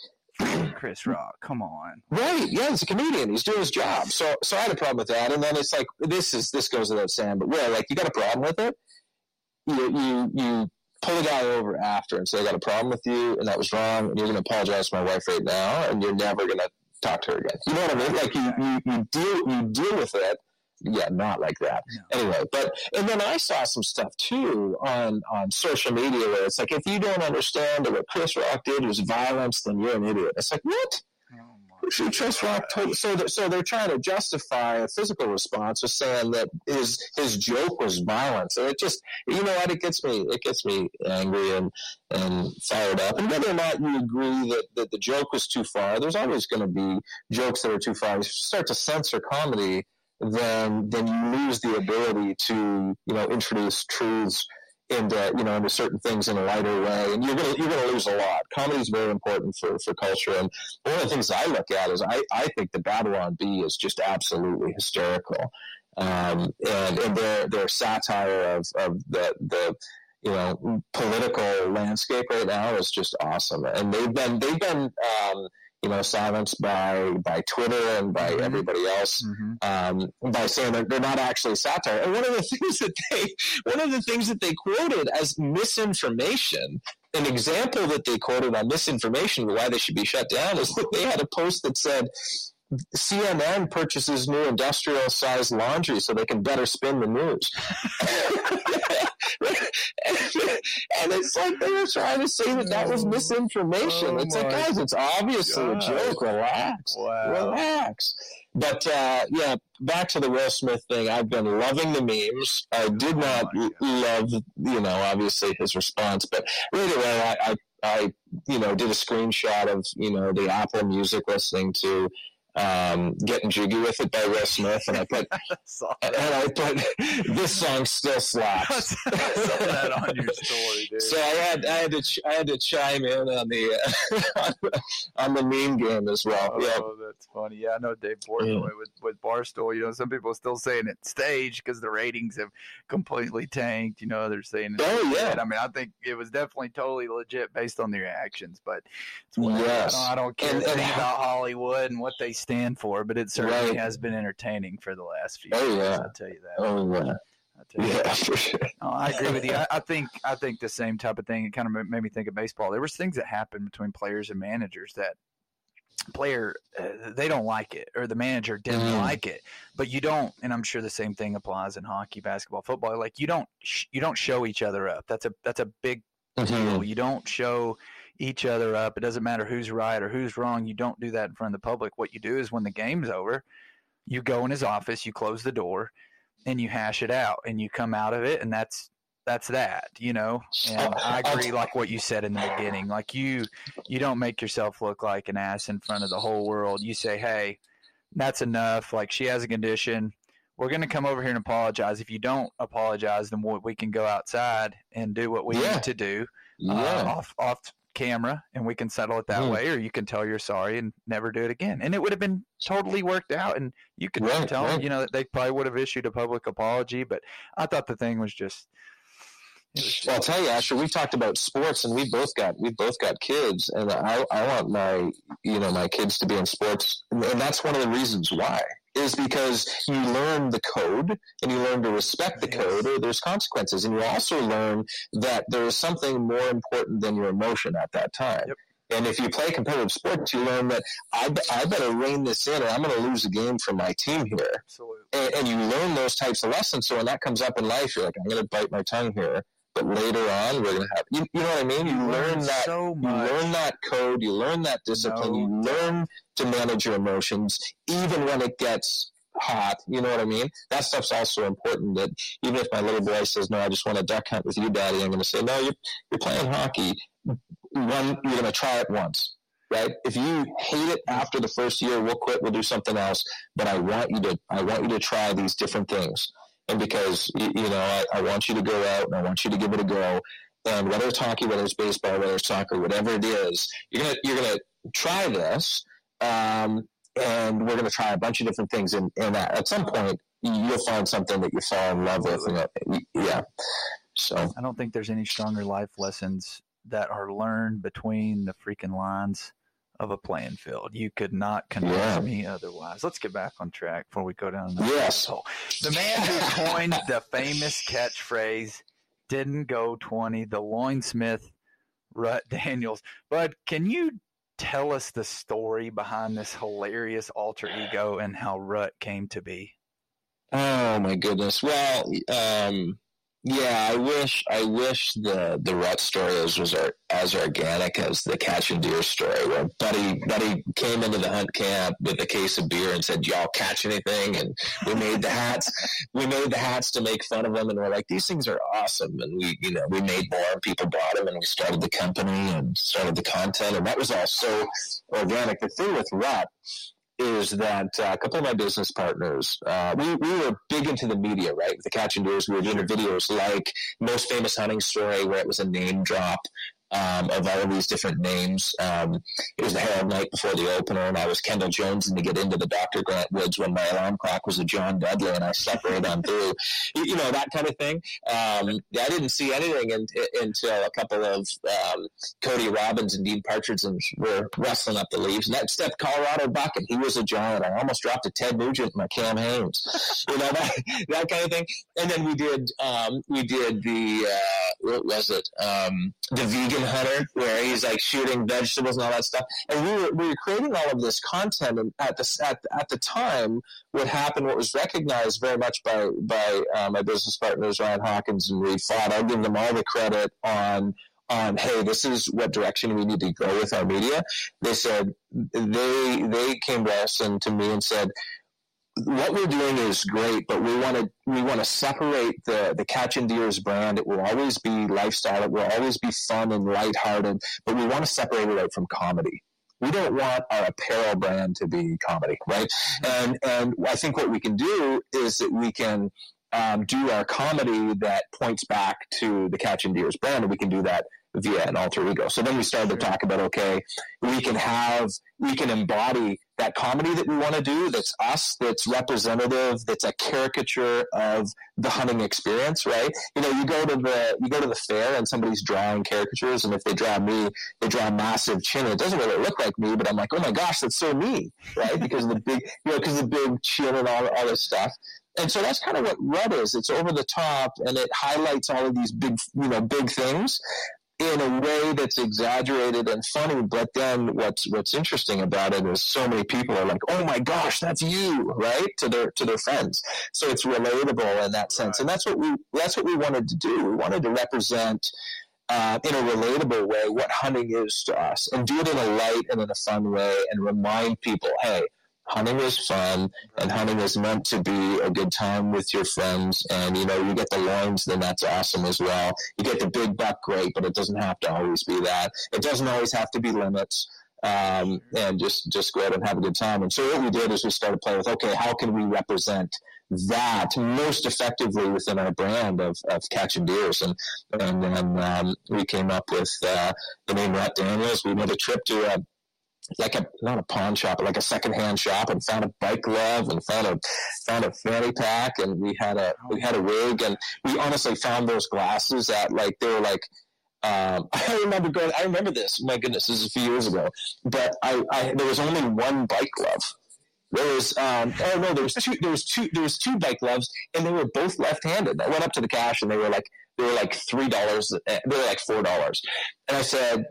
Chris Rock. Come on. Right. Yeah, he's a comedian. He's doing his job. So so I had a problem with that. And then it's like this is this goes without saying, but well, like you got a problem with it. You you you pull the guy over after and say I got a problem with you and that was wrong and you're gonna apologize to my wife right now and you're never gonna talk to her again. You know what I mean? Like you you, you deal you deal with it. Yeah, not like that. No. Anyway, but and then I saw some stuff too on on social media where it's like if you don't understand that what Chris Rock did was violence, then you're an idiot. It's like what? Oh She Chris Rock told, so that, so they're trying to justify a physical response with saying that his his joke was violence, and it just you know what it gets me it gets me angry and and fired up. And whether or not you agree that, that the joke was too far, there's always going to be jokes that are too far. You start to censor comedy, then then you lose the ability to you know introduce truths into you know into certain things in a lighter way, and you're gonna you're gonna lose a lot. Comedy is very important for for culture, and one of the things I look at is I I think the Babylon Bee is just absolutely hysterical, um, and and their their satire of of the the you know political landscape right now is just awesome, and they've been they've been. Um, you know, silenced by by Twitter and by Mhm. everybody else Mhm. um, by saying that they're not actually satire. And one of the (laughs) things that they one of the things that they quoted as misinformation, an example that they quoted on misinformation why they should be shut down is that (laughs) they had a post that said CNN purchases new industrial sized laundry so they can better spin the news. (laughs) and it's like they were trying to say that that was misinformation. Oh it's like, guys, it's obviously God. a joke. Relax Wow. relax. But uh, yeah, back to the Will Smith thing. I've been loving the memes. I did Oh not love, you know, obviously his response, but right away, I, I, I, you know, did a screenshot of, you know, the Apple Music listening to um, "Getting Jiggy with It" by Will Smith, and I put, (laughs) and I put, (laughs) this song still slaps. (laughs) saw that on your story, dude. So I had I had to ch- I had to chime in on the uh, on the meme game as well. Oh, Yeah, that's funny. Yeah, I know Dave Portnoy with, with Barstool. You know, some people are still saying it's staged because the ratings have completely tanked. You know, they're saying it's Oh, yeah. I mean, I think it was definitely totally legit based on the reactions, but it's. Yes. I, don't, I don't care And- and about Hollywood and what they stand for, but it certainly Right. has been entertaining for the last few Oh, years. yeah. I'll tell you that. oh yeah. I'll tell you that. Yeah, for sure. Oh, I agree with you. I, I think I think the same type of thing. It kind of made me think of baseball. There was things that happened between players and managers that player uh, they don't like it or the manager didn't Mhm. like it but you don't and i'm sure the same thing applies in hockey basketball football like you don't sh- you don't show each other up that's a that's a big deal Mhm. you don't show each other up. It doesn't matter who's right or who's wrong. You don't do that in front of the public. What you do is when the game's over you go in his office you close the door and you hash it out and you come out of it and that's that's that you know? And i agree like what you said in the beginning. Like you you don't make yourself look like an ass in front of the whole world. You say hey that's enough. Like she has a condition. We're going to come over here and apologize. If you don't apologize then we we can go outside and do what we Yeah. need to do uh, Yeah. off off camera and we can settle it that Mhm. way or you can tell you're sorry and never do it again and it would have been totally worked out and you could Right, tell them you know that they probably would have issued a public apology but i thought the thing was just was Well, I'll tell you, Asher. We've talked about sports, and we both got we both got kids, and I I want my you know my kids to be in sports, and that's one of the reasons why is because you learn the code and you learn to respect the code, or there's consequences, and you also learn that there is something more important than your emotion at that time. Yep. And if you play competitive sports, you learn that I, I better rein this in, or I'm going to lose a game for my team here and, and you learn those types of lessons. So when that comes up in life, you're like, I'm going to bite my tongue here, but later on, we're going to have, you, you know what I mean? You learn that. so You learn that code. You learn that discipline. No You learn to manage your emotions, even when it gets hot. You know what I mean? That stuff's also important. That even if my little boy says, "No, I just want to duck hunt with you, Daddy," I'm going to say, "No, you're you're playing hockey. One, you're going to try it once." Right? If you hate it after the first year, we'll quit. We'll do something else. But I want you to. I want you to try these different things. And because you know, I, I want you to go out and I want you to give it a go. And whether it's hockey, whether it's baseball, whether it's soccer, whatever it is, you're gonna you're gonna try this. Um, and we're to try a bunch of different things. And, and at some point, you'll find something that you fall in love with. And, yeah. So I don't think there's any stronger life lessons that are learned between the freaking lines of a playing field. You could not convince yeah. me otherwise. Let's get back on track before we go down the yes. hole. The man who coined the famous catchphrase didn't go 20, the loinsmith Rut Daniels. But can you tell us the story behind this hilarious alter ego and how Rut came to be? Oh my goodness. Well, um, yeah, I wish I wish the the rut story was, was as organic as the Catching Deer story, where Buddy Buddy came into the hunt camp with a case of beer and said, "Y'all catch anything?" And we made the hats. we made the hats to make fun of them, and we're like, "These things are awesome!" And we, you know, we made more, and people bought them, and we started the company and started the content, and that was all so organic. The thing with rut is that uh, a couple of my business partners, uh, we, we were big into the media, right? The catch and we were doing videos like Most Famous Hunting Story, where it was a name drop um, of all of these different names. Um, it was the Herald night before the opener, and I was Kendall Jones and to get into the Dr. Grant Woods when my alarm clock was a John Dudley, and I separated on through, (laughs) you know, that kind of thing. Um, I didn't see anything in, in, until a couple of um, Cody Robbins and Dean Partridge were wrestling up the leaves. Next step, Colorado Buck, and he was a giant. I almost dropped a Ted Nugent my Cam Hanes, you know, (laughs) that, that kind of thing. And then we did, um, we did the, uh, what was it? Um, the vegan hunter where he's like shooting vegetables and all that stuff. And we were, we were creating all of this content. And at the, at, at the time, what happened, what was recognized very much by, by uh, my business partners, Ryan Hawkins and Reed Fott, I'll give them all the credit on on hey this is what direction we need to go with our media they said they they came to us and to me and said what we're doing is great, but we want to we want to separate the the Catching Deers brand. It will always be lifestyle. It will always be fun and lighthearted, but we want to separate it out from comedy. We don't want our apparel brand to be comedy, right? And and I think what we can do is that we can um, do our comedy that points back to the Catching Deers brand, and we can do that via an alter ego. So then we started to talk about okay, we can have we can embody that comedy that we want to do that's us that's representative that's a caricature of the hunting experience right? You know you go to the you go to the fair and somebody's drawing caricatures and if they draw me they draw a massive chin it doesn't really look like me but i'm like oh my gosh that's so me right? Because of the big (laughs) you know because the big chin and all, all this stuff. And so that's kind of what Rut is. It's over the top and it highlights all of these big, you know, big things in a way that's exaggerated and funny. But then what's what's interesting about it is so many people are like, "Oh my gosh, that's you!" Right to their to their friends. So it's relatable in that sense, right. and that's what we that's what we wanted to do. We wanted to represent. Uh, in a relatable way, what hunting is to us, and do it in a light and in a fun way, and remind people, hey, hunting is fun and hunting is meant to be a good time with your friends and you know you get the loins then that's awesome as well. You get the big buck great but it doesn't have to always be that. It doesn't always have to be limits um, and just just go out and have a good time. And so what we did is we started playing with okay how can we represent that most effectively within our brand of, of catching deers? And and then um, we came up with uh, the name Rut Daniels. We made a trip to a like a not a pawn shop, but like a secondhand shop, and found a bike glove and found a found a fanny pack, and we had a we had a wig, and we honestly found those glasses at like they were like. Um, (laughs) I remember going. I remember this. My goodness, this is a few years ago. But I, I there was only one bike glove. There was um, oh no, there was two. There was two. There was two bike gloves, and they were both left-handed. I went up to the cash, and they were like they were like three dollars. They were like four dollars, and I said,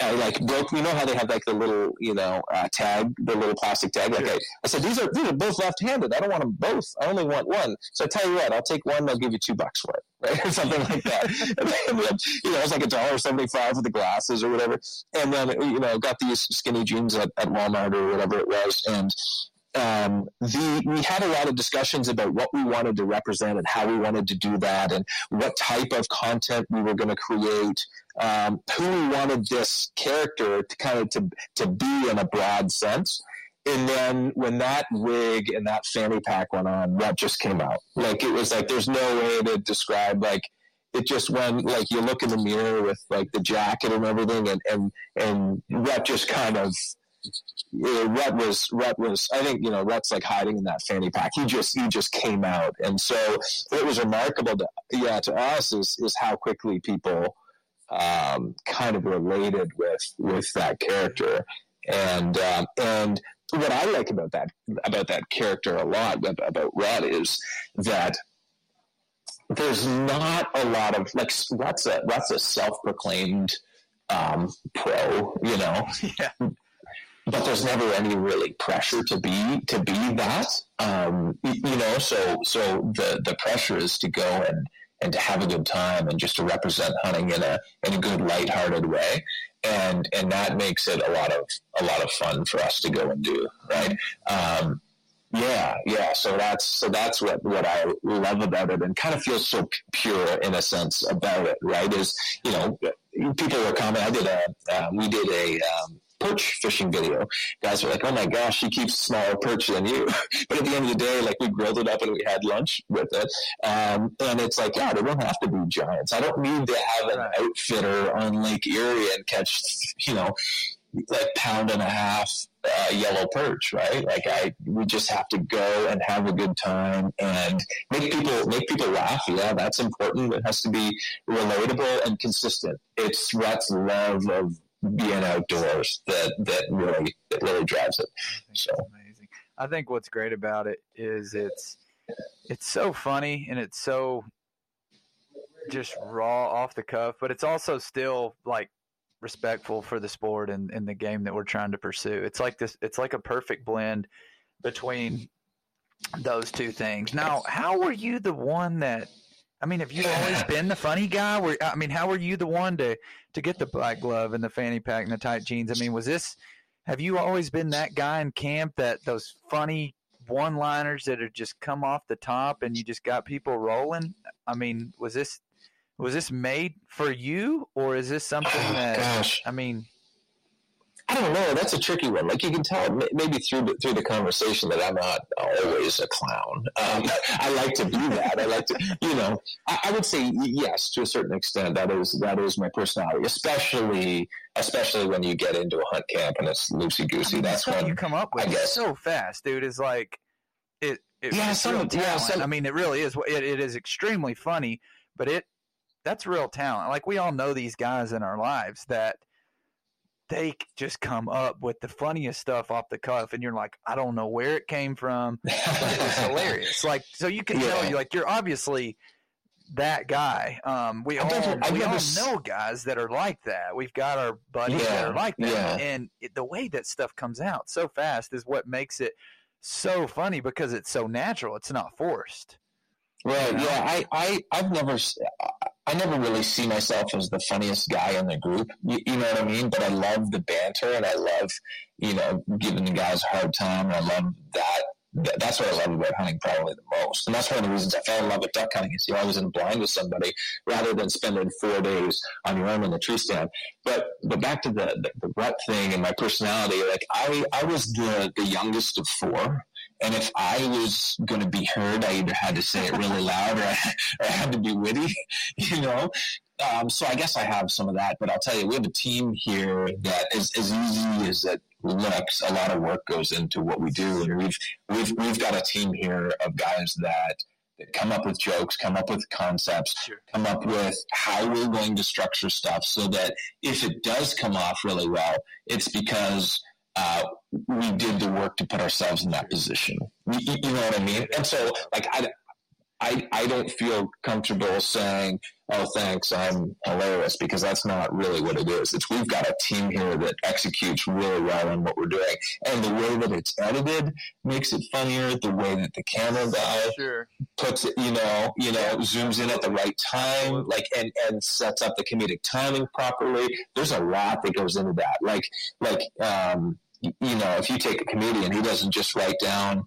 I like broke. You know how they have like the little, you know, uh, tag, the little plastic tag. Like I, I, said, these are these are both left-handed. I don't want them both. I only want one. So I tell you what, I'll take one. I'll give you two bucks for it, right, or (laughs) something like that. (laughs) and then, you know, it's like a dollar seventy-five for the glasses or whatever. And then you know, got these skinny jeans at, at Walmart or whatever it was, and um, the we had a lot of discussions about what we wanted to represent and how we wanted to do that, and what type of content we were going to create, um, who we wanted this character to kind of to to be in a broad sense. And then when that wig and that fanny pack went on, what just came out? Like it was like there's no way to describe like it just went like you look in the mirror with like the jacket and everything and and and what just kind of Rut was Rut was I think you know Rut's like hiding in that fanny pack. He just he just came out, and so it was remarkable to yeah to us is is how quickly people um, kind of related with with that character, and um, and what I like about that about that character a lot about Rut is that there's not a lot of like Rut's a Rut's a self proclaimed um, pro, you know. (laughs) Yeah but there's never any really pressure to be to be that. Um, you know, so so the the pressure is to go and and to have a good time and just to represent hunting in a in a good lighthearted way. And and that makes it a lot of a lot of fun for us to go and do, right? Um, yeah, yeah. So that's so that's what what I love about it, and kind of feels so pure in a sense about it, right? Is you know people were commenting. I did a uh, we did a um, perch fishing video. Guys are like, oh my gosh, she keeps smaller perch than you. (laughs) but at the end of the day, like we grilled it up and we had lunch with it. Um, and it's like, yeah, they don't have to be giants. I don't need to have an outfitter on Lake Erie and catch, you know, like pound and a half uh, yellow perch, right? Like I, we just have to go and have a good time and make people make people laugh. Yeah, that's important. It has to be relatable and consistent. It's Rut's love of being outdoors that that really that really drives it. So amazing. I think what's great about it is it's it's so funny and it's so just raw off the cuff, but it's also still like respectful for the sport and, and the game that we're trying to pursue. It's like this it's like a perfect blend between those two things. Now, how were you the one that I mean, have you always (laughs) been the funny guy? Were, I mean, how were you the one to to get the black glove and the fanny pack and the tight jeans? I mean, was this? Have you always been that guy in camp that those funny one liners that have just come off the top and you just got people rolling? I mean, was this was this made for you or is this something oh, that? Gosh. I mean, I don't know. That's a tricky one. Like you can tell maybe through the, through the conversation that I'm not always a clown. Um, (laughs) I like to be that. I like to, you know. I, I, would say yes to a certain extent. That is that is my personality, especially especially when you get into a hunt camp and it's loosey goosey. I mean, that's when you come up with I guess. so fast, dude. Is like it. it yeah, some, yeah some, I mean, it really is. It, it is extremely funny, but it that's real talent. Like we all know these guys in our lives that they just come up with the funniest stuff off the cuff, and you're like, I don't know where it came from, but it was hilarious. (laughs) Like, so you can yeah. tell you like you're obviously that guy. Um, we all we all know guys that are like that. We've got our buddies yeah, that are like that, yeah. and it, the way that stuff comes out so fast is what makes it so funny because it's so natural. It's not forced. Right. You know? Yeah. I, I, I've never, I never really see myself as the funniest guy in the group. You, you, know what I mean? But I love the banter and I love, you know, giving the guys a hard time. And I love that. That's what I love about hunting probably the most. And that's one of the reasons I fell in love with duck hunting is you're always in blind with somebody rather than spending four days on your own in the tree stand. But but back to the, the, the rut thing and my personality, like I, I was the, the youngest of four and if I was going to be heard, I either had to say it really loud or I, or I had to be witty, (laughs) you know? Um, so I guess I have some of that, but I'll tell you, we have a team here that is as easy as it looks. A lot of work goes into what we do, and we've we've we've got a team here of guys that that come up with jokes, come up with concepts, sure. come up with how we're going to structure stuff, so that if it does come off really well, it's because uh, we did the work to put ourselves in that position. You, you, know what I mean? And so, like, I, I, I don't feel comfortable saying, "Oh, thanks, I'm hilarious," because that's not really what it is. It's we've got a team here that executes really well on what we're doing, and the way that it's edited makes it funnier. The way that the camera guy sure. puts it, you know, you know, zooms in at the right time, like, and and sets up the comedic timing properly. There's a lot that goes into that. Like, like, um, you know, if you take a comedian, he doesn't just write down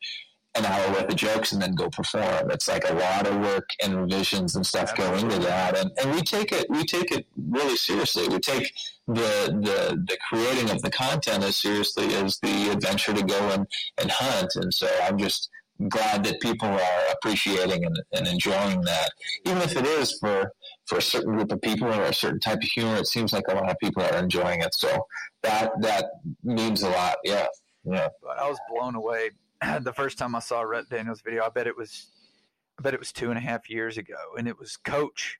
an hour worth of jokes and then go perform. It's like a lot of work and revisions and stuff go into that, and, and we take it we take it really seriously. We take the the the creating of the content as seriously as the adventure to go and, and hunt. And so I'm just glad that people are appreciating and, and enjoying that, even if it is for for a certain group of people or a certain type of humor. It seems like a lot of people are enjoying it, so that that means a lot. Yeah, yeah. But I was blown away (clears throat) the first time I saw Rut Daniels video. I bet it was, I bet it was two and a half years ago, and it was Coach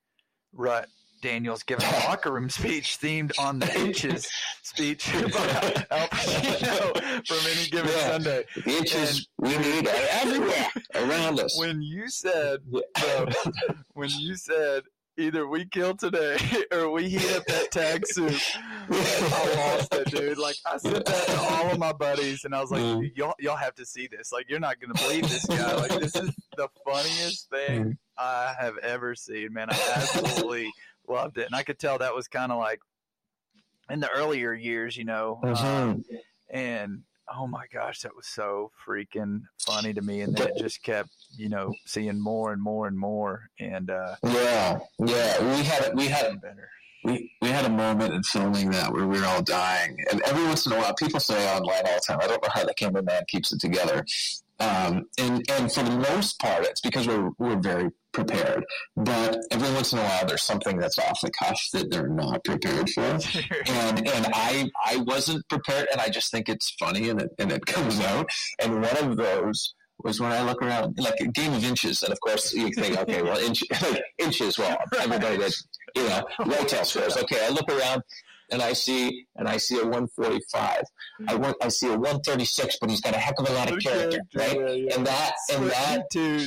Rut Daniels giving a locker room speech themed on the inches (laughs) speech (laughs) about Al (laughs) Pacino from any given Yeah. Sunday. The inches we need everywhere around us. When you said, um, when you said either we kill today (laughs) or we heat up that tag soup, I lost it, dude. Like I sent that to all of my buddies, and I was like, Mm. Y'all, y'all have to see this. Like, you're not gonna believe this guy. Like, this is the funniest thing I have ever seen, man. I absolutely loved it, and I could tell that was kind of like in the earlier years, you know. um, and oh my gosh, that was so freaking funny to me. And then it just kept, you know, seeing more and more and more, and uh, Yeah, yeah. We had we had better. we, we had a moment in filming that where we were all dying, and every once in a while, people say online all the time, "I don't know how the cameraman keeps it together." Um, and and for the most part, it's because we're we're very prepared. But every once in a while, there's something that's off the cuff that they're not prepared for. (laughs) and and I I wasn't prepared, and I just think it's funny, and it and it (laughs) comes out. And one of those was when I look around, like a game of inches, and of course you think, okay, well, inch, (laughs) like inches, well, everybody did, you know, whitetail scores. Okay, I look around. And I see, and I see a 145. I want, I see a 136, but he's got a heck of a lot of character, right? And that, and that,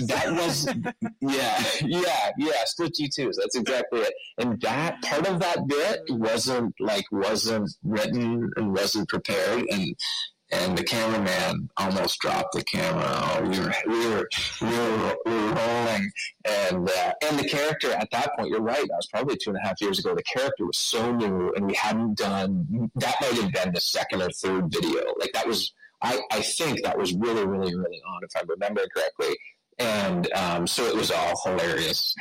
that was (laughs) yeah yeah yeah split g2s that's exactly it. And that part of that bit wasn't like wasn't written and wasn't prepared and and the cameraman almost dropped the camera. Oh, we were we were we were, we were rolling, and uh, and the character at that point, you're right. That was probably two and a half years ago. The character was so new, and we hadn't done that. Might have been the second or third video. Like that was, I I think that was really really early on, if I remember correctly and um, so it was all hilarious.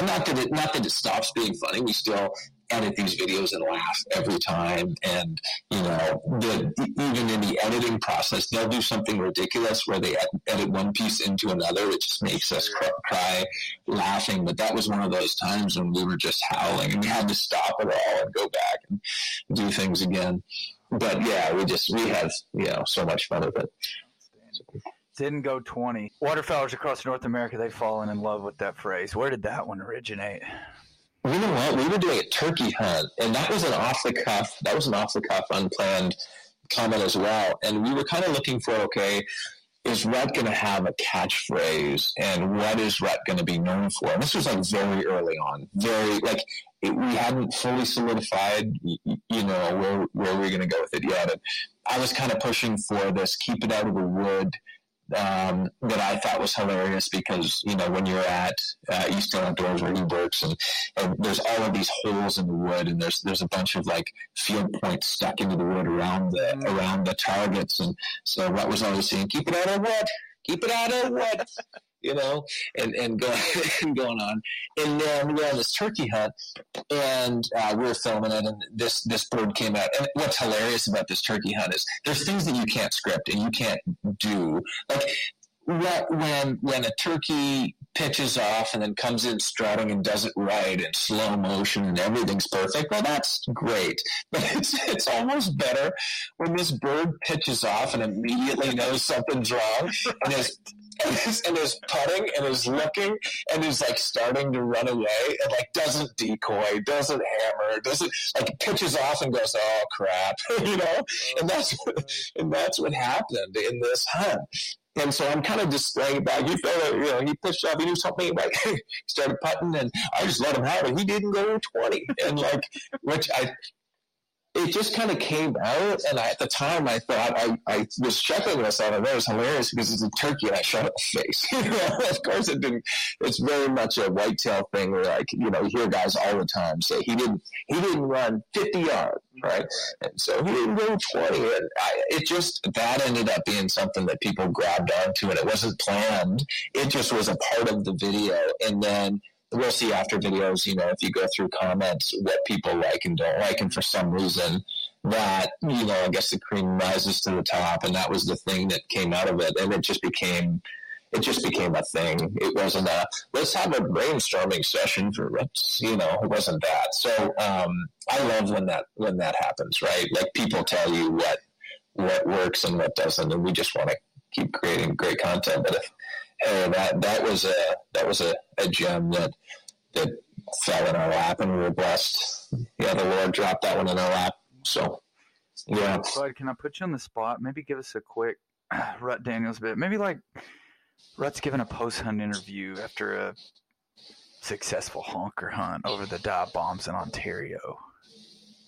Not that it, not that it stops being funny. We still edit these videos and laugh every time. And you know, the, even in the editing process, they'll do something ridiculous where they edit one piece into another. It just makes us cry, cry laughing. But that was one of those times when we were just howling, and we had to stop it all and go back and do things again. But yeah, we just we have you know so much fun with it. Didn't go 20. Waterfowlers across North America, they've fallen in love with that phrase. Where did that one originate? You know what? We were doing a turkey hunt, and that was an off the cuff. That was an off the cuff, unplanned comment as well. And we were kind of looking for okay, is Rut going to have a catchphrase, and what is Rut going to be known for? And this was like very early on, very like it, we hadn't fully solidified, y- y- you know, where where we are going to go with it yet. And I was kind of pushing for this, keep it out of the wood um, that I thought was hilarious because you know when you're at uh, Eastern Outdoors where he works and, and there's all of these holes in the wood and there's there's a bunch of like field points stuck into the wood around the Mm. around the targets. And so what was always saying? Keep it out of wood! Keep it out of wood you know and and going (laughs) and going on. And then we're on this turkey hunt and uh, we were filming it and this this bird came out. And what's hilarious about this turkey hunt is there's things that you can't script and you can't do. Like when when a turkey pitches off and then comes in strutting and does it right in slow motion and everything's perfect well that's great. (laughs) But it's it's almost better when this bird pitches off and immediately knows something's wrong and is and is, and is putting and is looking and is like starting to run away and like doesn't decoy, doesn't hammer, doesn't like pitches off and goes, oh crap, (laughs) you know, and that's mm-hmm. what, and that's what happened in this hunt. And so I'm kind of displaying it back. He felt, you know, he pitched off. He knew something like (laughs) he started putting, and I just let him have it. He didn't go 20, and like, which I it just kind of came out. And I, at the time, I thought I, I was chuckling myself. I thought it was hilarious because it's a turkey and I shot it in the face. (laughs) of course, it didn't. It's very much a whitetail thing where, like, you know, you hear guys all the time say he didn't he didn't run 50 yards, right? And so he didn't go 20. And I, it just that ended up being something that people grabbed onto, and it wasn't planned. It just was a part of the video, and then we'll see after videos, you know, if you go through comments, what people like and don't like. And for some reason, that, you know, I guess the cream rises to the top. And that was the thing that came out of it. And it just became, it just became a thing. It wasn't a, let's have a brainstorming session for, let's, you know, it wasn't that. So um, I love when that, when that happens, right? Like people tell you what, what works and what doesn't. And we just want to keep creating great content. But if, hey, that that was a that was a, a gem that that fell in our lap, and we were blessed. Yeah, the Lord dropped that one in our lap. So, yeah. Bud, can I put you on the spot? Maybe give us a quick (sighs) Rut Daniels bit. Maybe like Rut's given a post hunt interview after a successful honker hunt over the dive bombs in Ontario. (laughs)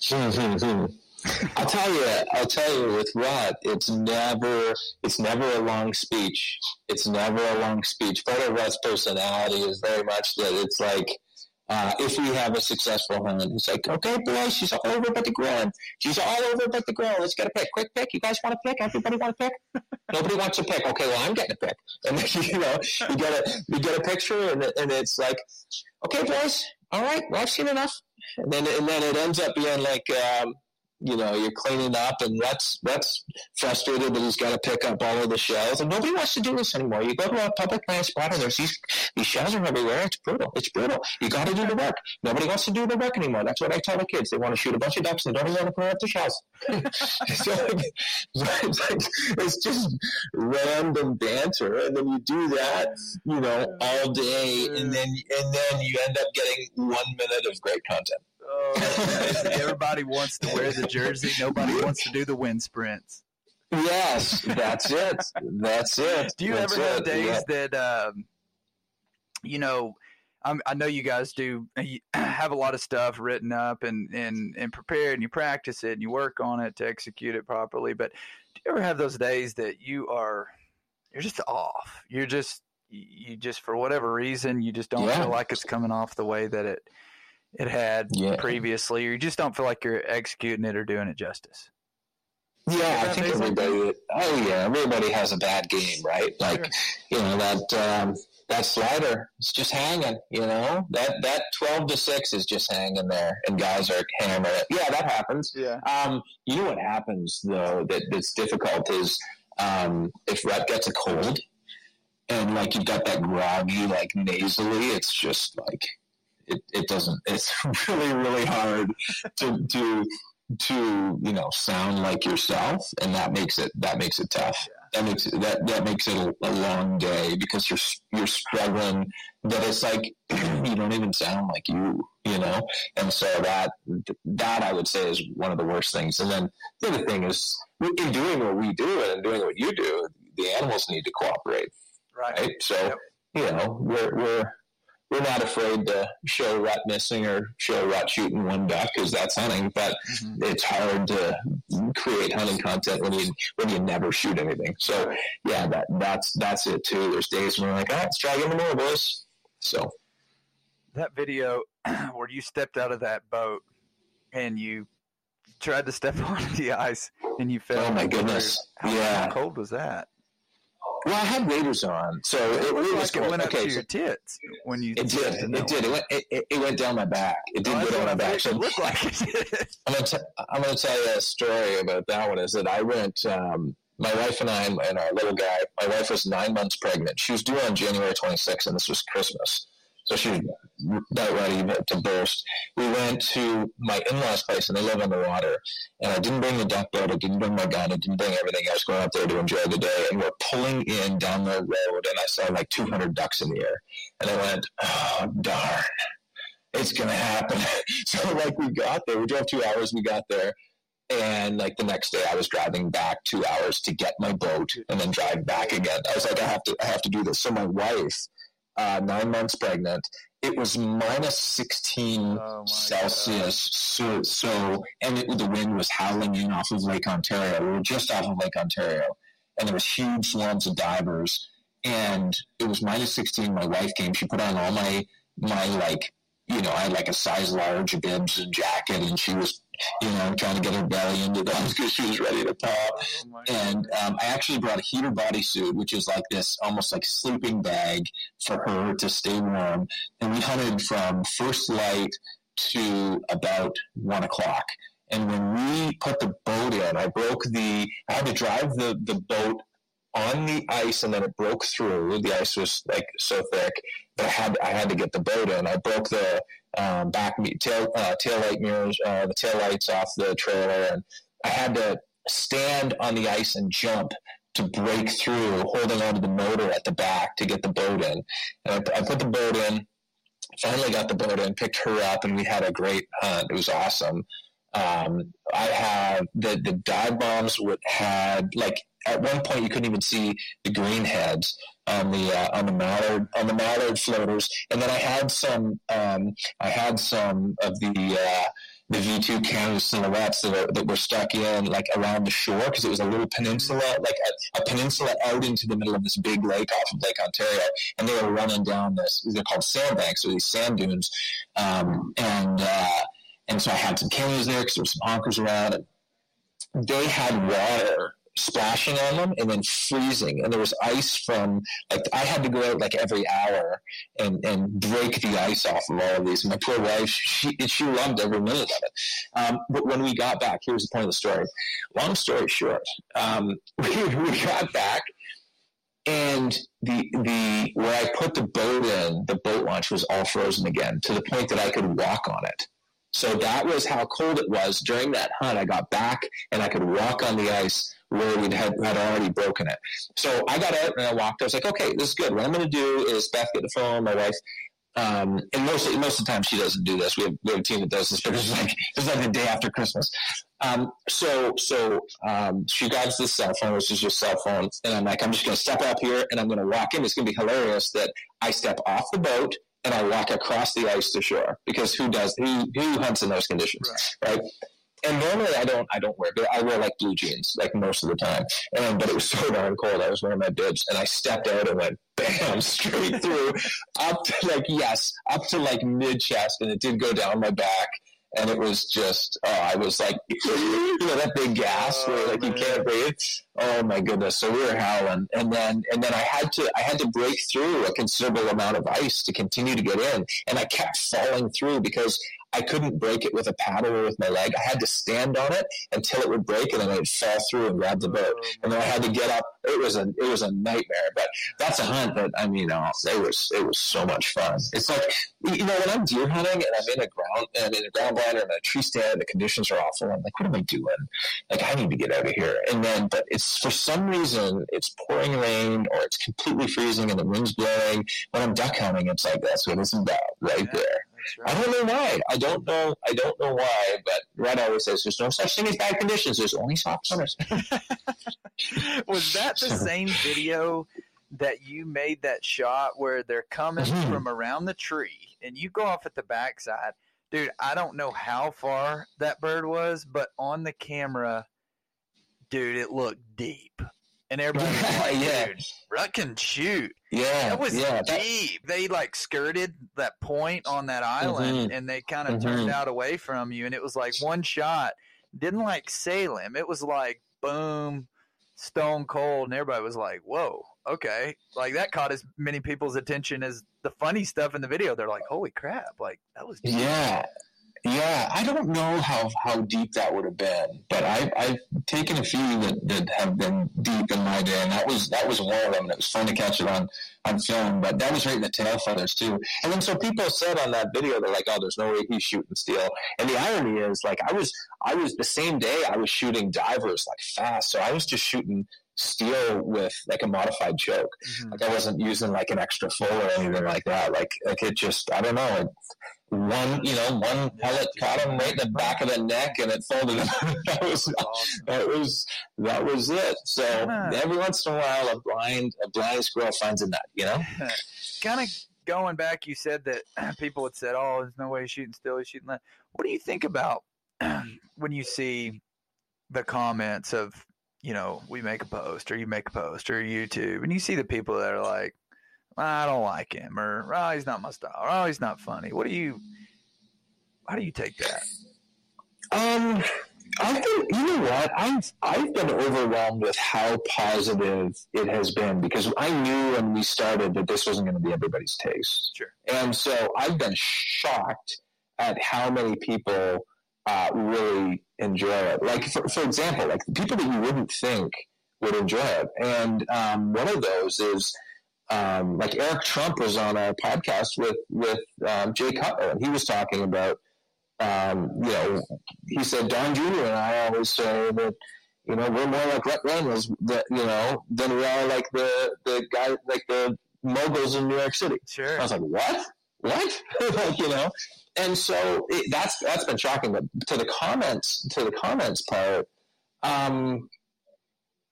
Hmm, hmm, hmm. (laughs) I'll tell you, I'll tell you with Rut, it's never, it's never a long speech. It's never a long speech. Part of Rut's personality is very much that it's like, uh, if we have a successful hunt, it's like, okay, boys, she's all over but the grill. She's all over but the grill. Let's get a pick. Quick pick. You guys want to pick? Everybody want to pick? Nobody wants to pick. Okay, well, I'm getting a pick. (laughs) And then, you know, you get a, you get a picture and, and it's like, okay, boys, all right, well, I've seen enough. And then, and then it ends up being like, um, you know, you're cleaning up, and that's that's frustrated that he's got to pick up all of the shells, and nobody wants to do this anymore. You go to a public land spot, and there's these these shells are everywhere. It's brutal. It's brutal. You got to do the work. Nobody wants to do the work anymore. That's what I tell the kids. They want to shoot a bunch of ducks, and they don't even want to clean up the shells. (laughs) it's, (laughs) it's just random banter, and then you do that, you know, all day, and then and then you end up getting one minute of great content. Oh, everybody wants to wear the jersey. Nobody wants to do the wind sprints. Yes, that's it. That's it. Do you that's ever have days Yeah. that, um, you know, I'm, I know you guys do you (clears throat) have a lot of stuff written up and, and, and prepared, and you practice it and you work on it to execute it properly. But do you ever have those days that you are, you're just off? You're just, you just, for whatever reason, you just don't Yeah. feel like it's coming off the way that it, it had Yeah. previously, or you just don't feel like you're executing it or doing it justice. Yeah, I think everybody. Oh yeah, everybody has a bad game, right? Like you know that um, that slider is just hanging. You know that that twelve to six is just hanging there, and guys are hammering it. Yeah, that happens. Yeah. Um, you know what happens though that that's difficult is um, if rep gets a cold, and like you've got that groggy, like nasally, it's just like it, it doesn't. (laughs) It's really really hard to to to you know sound like yourself, and that makes it that makes it tough. That makes it, that that makes it a, a long day because you're you're struggling. That it's like (clears throat) you don't even sound like you, you know. And so that that I would say is one of the worst things. And then the other thing is in doing what we do and doing what you do, the animals need to cooperate, Right. right? So Yep. you know we're we're we're not afraid to show rut missing or show rut shooting one duck because that's hunting, but Mhm. it's hard to create hunting content when you when you never shoot anything. So yeah, that that's that's it too. There's days when we're like, oh, let's try again tomorrow, boys. So that video (clears throat) where you stepped out of that boat and you tried to step (laughs) onto the ice and you fell. Oh, my goodness. How, Yeah. how cold was that? Well, I had waders on, so it, It it was like it cold. went up okay, to so your tits when you. it did. It did. It went. It, it- it went down my back. It did Oh, go down my back. So It looked like it. (laughs) I'm gonna, t- I'm gonna tell you a story about that one. Is that I went, um, my wife and I and our little guy. My wife was nine months pregnant. She was due on January 26th, and this was Christmas, so she was about ready to burst. We went to my in-laws' place, and they live on the water. And I didn't bring the duck boat. I didn't bring my gun. I didn't bring everything. I was going out there to enjoy the day, and we're pulling in down the road, and I saw like 200 ducks in the air, and I went, "Oh darn." It's gonna happen. (laughs) so like we got there, we drove two hours, we got there, and like the next day I was driving back two hours to get my boat and then drive back again. I was like, I have to I have to do this. So my wife, uh, nine months pregnant, it was minus 16 Oh Celsius. So, so, and it, the wind was howling in off of Lake Ontario. We were just off of Lake Ontario, and there was huge swarms of divers. And it was minus 16. My wife came. She put on all my my like, you know, I had like a size large bibs and jacket, and she was, you know, trying to get her belly into those because she was ready to pop. Oh And um, I actually brought a heater bodysuit, which is like this almost like sleeping bag for her to stay warm. And we hunted from first light to about one o'clock. And when we put the boat in, I broke the, I had to drive the, the boat on the ice and then it broke through. The ice was like so thick I had, I had to get the boat in. I broke the um, back tail, uh, tail light mirrors, uh, the tail lights off the trailer. And I had to stand on the ice and jump to break through, holding onto the motor at the back to get the boat in. And I, I put the boat in, finally got the boat in, picked her up, and we had a great hunt. It was awesome. Um, I had the the dive bombs would had like at one point you couldn't even see the green heads on the uh, on the mallard on the mallard floaters, and then I had some um, I had some of the uh, the V2 Canada silhouettes that, are, that were stuck in like around the shore because it was a little peninsula, like a, a peninsula out into the middle of this big lake off of Lake Ontario, and they were running down this. They're called sandbanks or these sand dunes, um, and uh, and so I had some cameos there because there were some honkers around, and they had water splashing on them and then freezing and there was ice from like i had to go out like every hour and and break the ice off of all of these. And my poor wife she she loved every minute of it. Um, but when we got back here's the point of the story. Long story short um, (laughs) we, we got back and the the where i put the boat in the boat launch was all frozen again to the point that i could walk on it so that was how cold it was during that hunt. I got back and I could walk on the ice where we had, had already broken it. So I got out and I walked. I was like, okay, this is good. What I'm going to do is Beth get the phone, my wife. Um, and most most of the time she doesn't do this. We have, we have a team that does this, but it's like (laughs) it's like the day after Christmas. Um, so so um, she grabs this cell phone, which is your cell phone, and I'm like, I'm just going to step up here and I'm going to walk in. It's going to be hilarious that I step off the boat and I walk across the ice to shore because who does who who hunts in those conditions, right? And normally I don't I don't wear I wear like blue jeans like most of the time, and but it was so (laughs) darn cold I was wearing my bibs and I stepped out and went (laughs) bam straight through up to like yes up to like mid chest and it did go down my back and it was just oh I was like (laughs) you know that big gas where oh, like you can't breathe? Oh my goodness. So we were howling. And then and then I had to I had to break through a considerable amount of ice to continue to get in. And I kept falling through because I couldn't break it with a paddle or with my leg. I had to stand on it until it would break, and then I'd fall through and grab the boat. Oh, and then I had to get up. It was a it was a nightmare. But that's a hunt that I mean, oh, it was it was so much fun. It's like you know when I'm deer hunting and I'm in a ground and I'm in a ground blind or in a tree stand, the conditions are awful. I'm like, what am I doing? Like I need to get out of here. And then, but it's for some reason it's pouring rain or it's completely freezing and the wind's blowing. When I'm duck hunting, it's like that's what it's about right Yeah. there. That's I don't know why. I don't know. I don't know why. But Rut always says there's no such thing as bad conditions. There's only soft summers. (laughs) (laughs) Was that the same video that you made that shot where they're coming Mhm. from around the tree and you go off at the backside? Dude, I don't know how far that bird was, but on the camera, dude, it looked deep. And everybody like, (laughs) yeah. dude, Rut can shoot. Yeah, That was yeah. that- deep. They like skirted that point on that island Mhm. and they kind of turned Mhm. out away from you. And it was like one shot. Didn't like sail him. It was like boom, stone cold. And everybody was like, whoa, okay. Like that caught as many people's attention as the funny stuff in the video. They're like, holy crap. Like that was deep. yeah, yeah. I don't know how how deep that would have been, but I I've taken a few that, that have been deep in my day, and that was that was one of them. And it was fun to catch it on on film, but that was right in the tail feathers too. And then so people said on that video, they're like, "Oh, there's no way he's shooting steel." And the irony is, like, I was I was the same day I was shooting divers like fast, so I was just shooting steel with like a modified choke. Mhm. Like I wasn't using like an extra full or anything like that. Like like it just I don't know. It, one you know one pellet caught him right in the back of the neck and it folded. (laughs) that was that was that was it. So every once in a while, a blind a blind squirrel finds a nut. You know. (laughs) kind of going back, you said that (clears throat) people had said, "Oh, there's no way he's shooting still. He's shooting that." What do you think about (clears throat) when you see the comments of, you know, we make a post or you make a post or YouTube, and you see the people that are like, "I don't like him," or "Oh, he's not my style," or "Oh, he's not funny." What do you? How do you take that? Um, I think you know what I've I've been overwhelmed with how positive it has been because I knew when we started that this wasn't going to be everybody's taste. Sure. And so I've been shocked at how many people uh, really enjoy it. Like for, for example, like people that you wouldn't think would enjoy it, and um, one of those is. Um, like Eric Trump was on a podcast with with um, Jay Cutler, and he was talking about um, you know, he said Don Jr. and I always say that, you know, we're more like Rhett Reynolds, that you know, than we are like the the guy like the moguls in New York City. Sure. I was like, what? What? (laughs) like, you know, and so it, that's that's been shocking. But to the comments, to the comments part, um,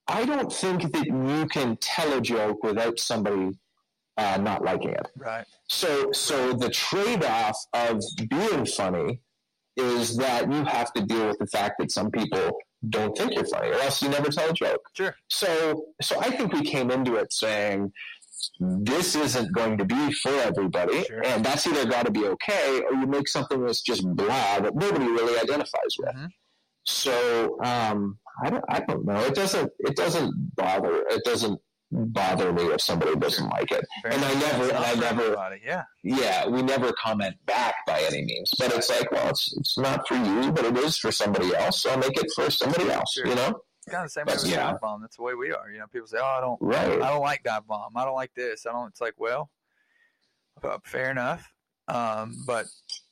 I don't think that you can tell a joke without somebody uh, not liking it. Right. So, so the trade-off of being funny is that you have to deal with the fact that some people don't think you're funny, or else you never tell a joke. Sure. So, so I think we came into it saying this isn't going to be for everybody, Sure. and that's either got to be okay, or you make something that's just blah that nobody really identifies with. Mhm. So, um, I don't, I don't know. It doesn't, it doesn't bother. It doesn't bother me if somebody doesn't like it. Fair And I never- and I never- everybody. Yeah. yeah, we never comment back by any means. But it's like, well, it's it's not for you, but it is for somebody else. So I'll make it for somebody else. Sure. You know, kind of the same way with yeah. dive bomb. That's the way we are. You know, people say, "Oh, I don't, right? I don't like dive bomb. I don't like this. I don't." It's like, well, uh, fair enough. Um, but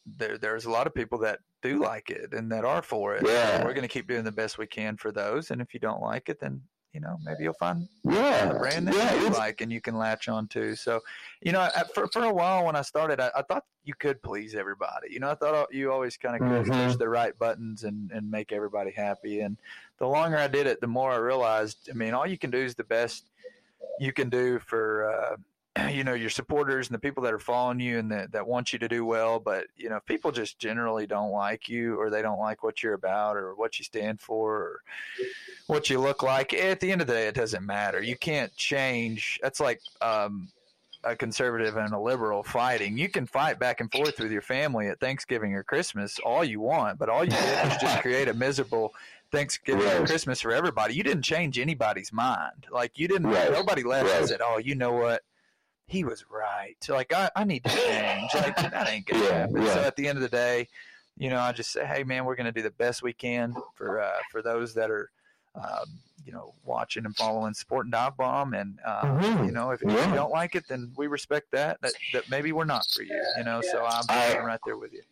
there, there's a lot of people that do like it and that are for it. Yeah. We're going to keep doing the best we can for those. And if you don't like it, then you know maybe you'll find Yeah, a brand that yeah, you like and you can latch on to. So, you know, I, for for a while when I started, I, I thought you could please everybody. You know, I thought you always kind of could Mhm. push the right buttons and and make everybody happy. And the longer I did it, the more I realized. I mean, all you can do is the best you can do for. Uh, (clears throat) you know your supporters and the people that are following you and that, that want you to do well but you know if people just generally don't like you or they don't like what you're about or what you stand for or what you look like at the end of the day it doesn't matter you can't change that's like um, a conservative and a liberal fighting you can fight back and forth with your family at thanksgiving or christmas all you want but all you did was just (laughs) create a miserable thanksgiving or Right. christmas for everybody you didn't change anybody's mind like you didn't Right. nobody left and Right. said oh you know what he was right like i, I need to change like (laughs) that ain't gonna Yeah, happen so at the end of the day you know i just say hey man we're gonna do the best we can for uh, for those that are um, you know watching and following supporting dive bomb and um, Mhm. you know if, if you don't like it then we respect that that, that maybe we're not for you you know so i'm, I- right there with you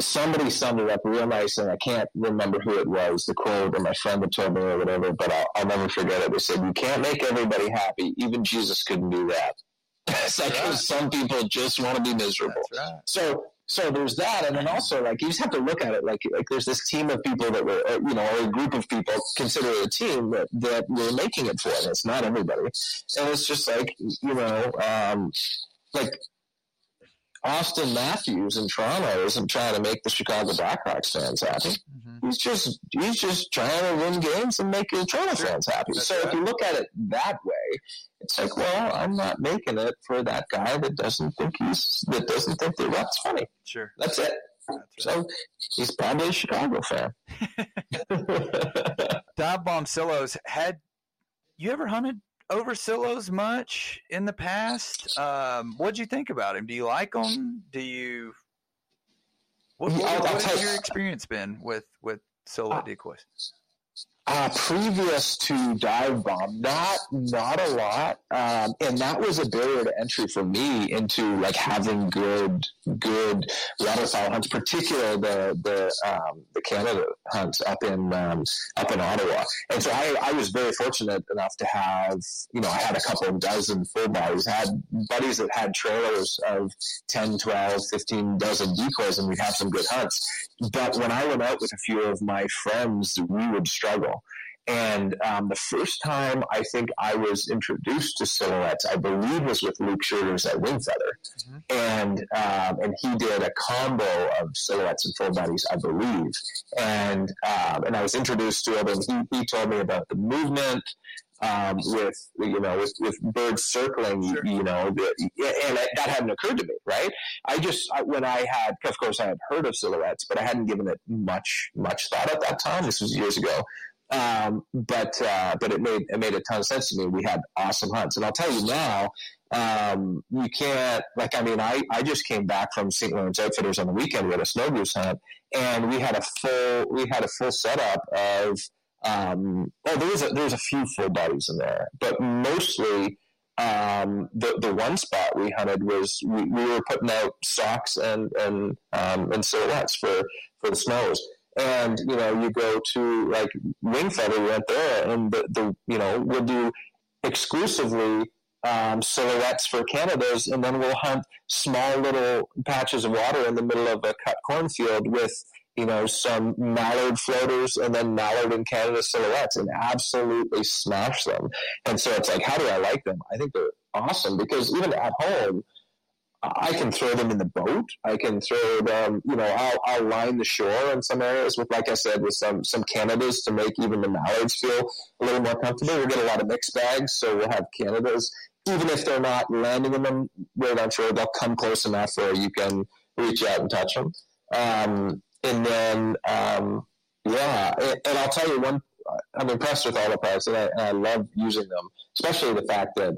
Somebody summed it up real nice, and I can't remember who it was, the quote, or my friend had told me, or whatever. But I'll, I'll never forget it. They said, "You can't make everybody happy. Even Jesus couldn't do that." It's like Right. some people just want to be miserable. right So so there's that, and then also like you just have to look at it like like there's this team of people that were uh, you know or a group of people consider a team that that we're making it for, and it's not everybody, and it's just like you know um, like. Auston Matthews in Toronto isn't trying to make the Chicago Blackhawks fans happy. hmm He's just he's just trying to win games and make the Toronto Sure. fans happy. That's so if you look at it that way, it's like, well, I'm not making it for that guy that doesn't think he's that doesn't think that that's funny. sure That's it. that's right. So he's probably a Chicago fan. (laughs) (laughs) dive bomb silos had you ever hunted over silos much in the past? Um what'd you think about him? Do you like him? do you what, what, what has your experience been with with silo Uh, decoys Uh, previous to dive bomb, not not a lot, um, and that was a barrier to entry for me into like having good good waterfowl hunts, particularly the the um, the Canada hunts up in um, up in Ottawa. And so I, I was very fortunate enough to have you know I had a couple of dozen full bodies, had buddies that had trailers of 10, 12, 15 dozen decoys, and we'd have some good hunts. But when I went out with a few of my friends, we would struggle. And um, the first time I think I was introduced to silhouettes, I believe, was with Luke Schroeder's at Wingfeather, mm-hmm. and um, and he did a combo of silhouettes and full bodies, I believe, and um, and I was introduced to it, and he, he told me about the movement. Um, with you know with, with birds circling sure. you know the, and that hadn't occurred to me right I just I, when I had of course I had heard of silhouettes but I hadn't given it much much thought at that time this was years ago um, but uh, but it made it made a ton of sense to me. We had awesome hunts, and I'll tell you now, um, you can't like I mean I, I just came back from St. Lawrence Outfitters on the weekend. We had a snow goose hunt, and we had a full we had a full setup of um, oh there was a, there was a few full bodies in there, but mostly um, the the one spot we hunted was we, we were putting out socks and and um, and silhouettes for for the snows and you know you go to like Wingfeather, we went there, and the, the you know we'll do exclusively um, silhouettes for Canadas, and then we'll hunt small little patches of water in the middle of a cut cornfield with you know some mallard floaters and then mallard and Canada silhouettes, and absolutely smash them. And so it's like, how do I like them? I think they're awesome because even at home I can throw them in the boat. I can throw them, you know, I'll, I'll line the shore in some areas with, like I said, with some, some Canadas to make even the mallards feel a little more comfortable. We'll get a lot of mixed bags, so we'll have Canadas. Even if they're not landing in them right on shore, they'll come close enough where you can reach out and touch them. Um, and then, um, yeah, and, and, I'll tell you one, I'm impressed with all the products, and I, and I love using them, especially the fact that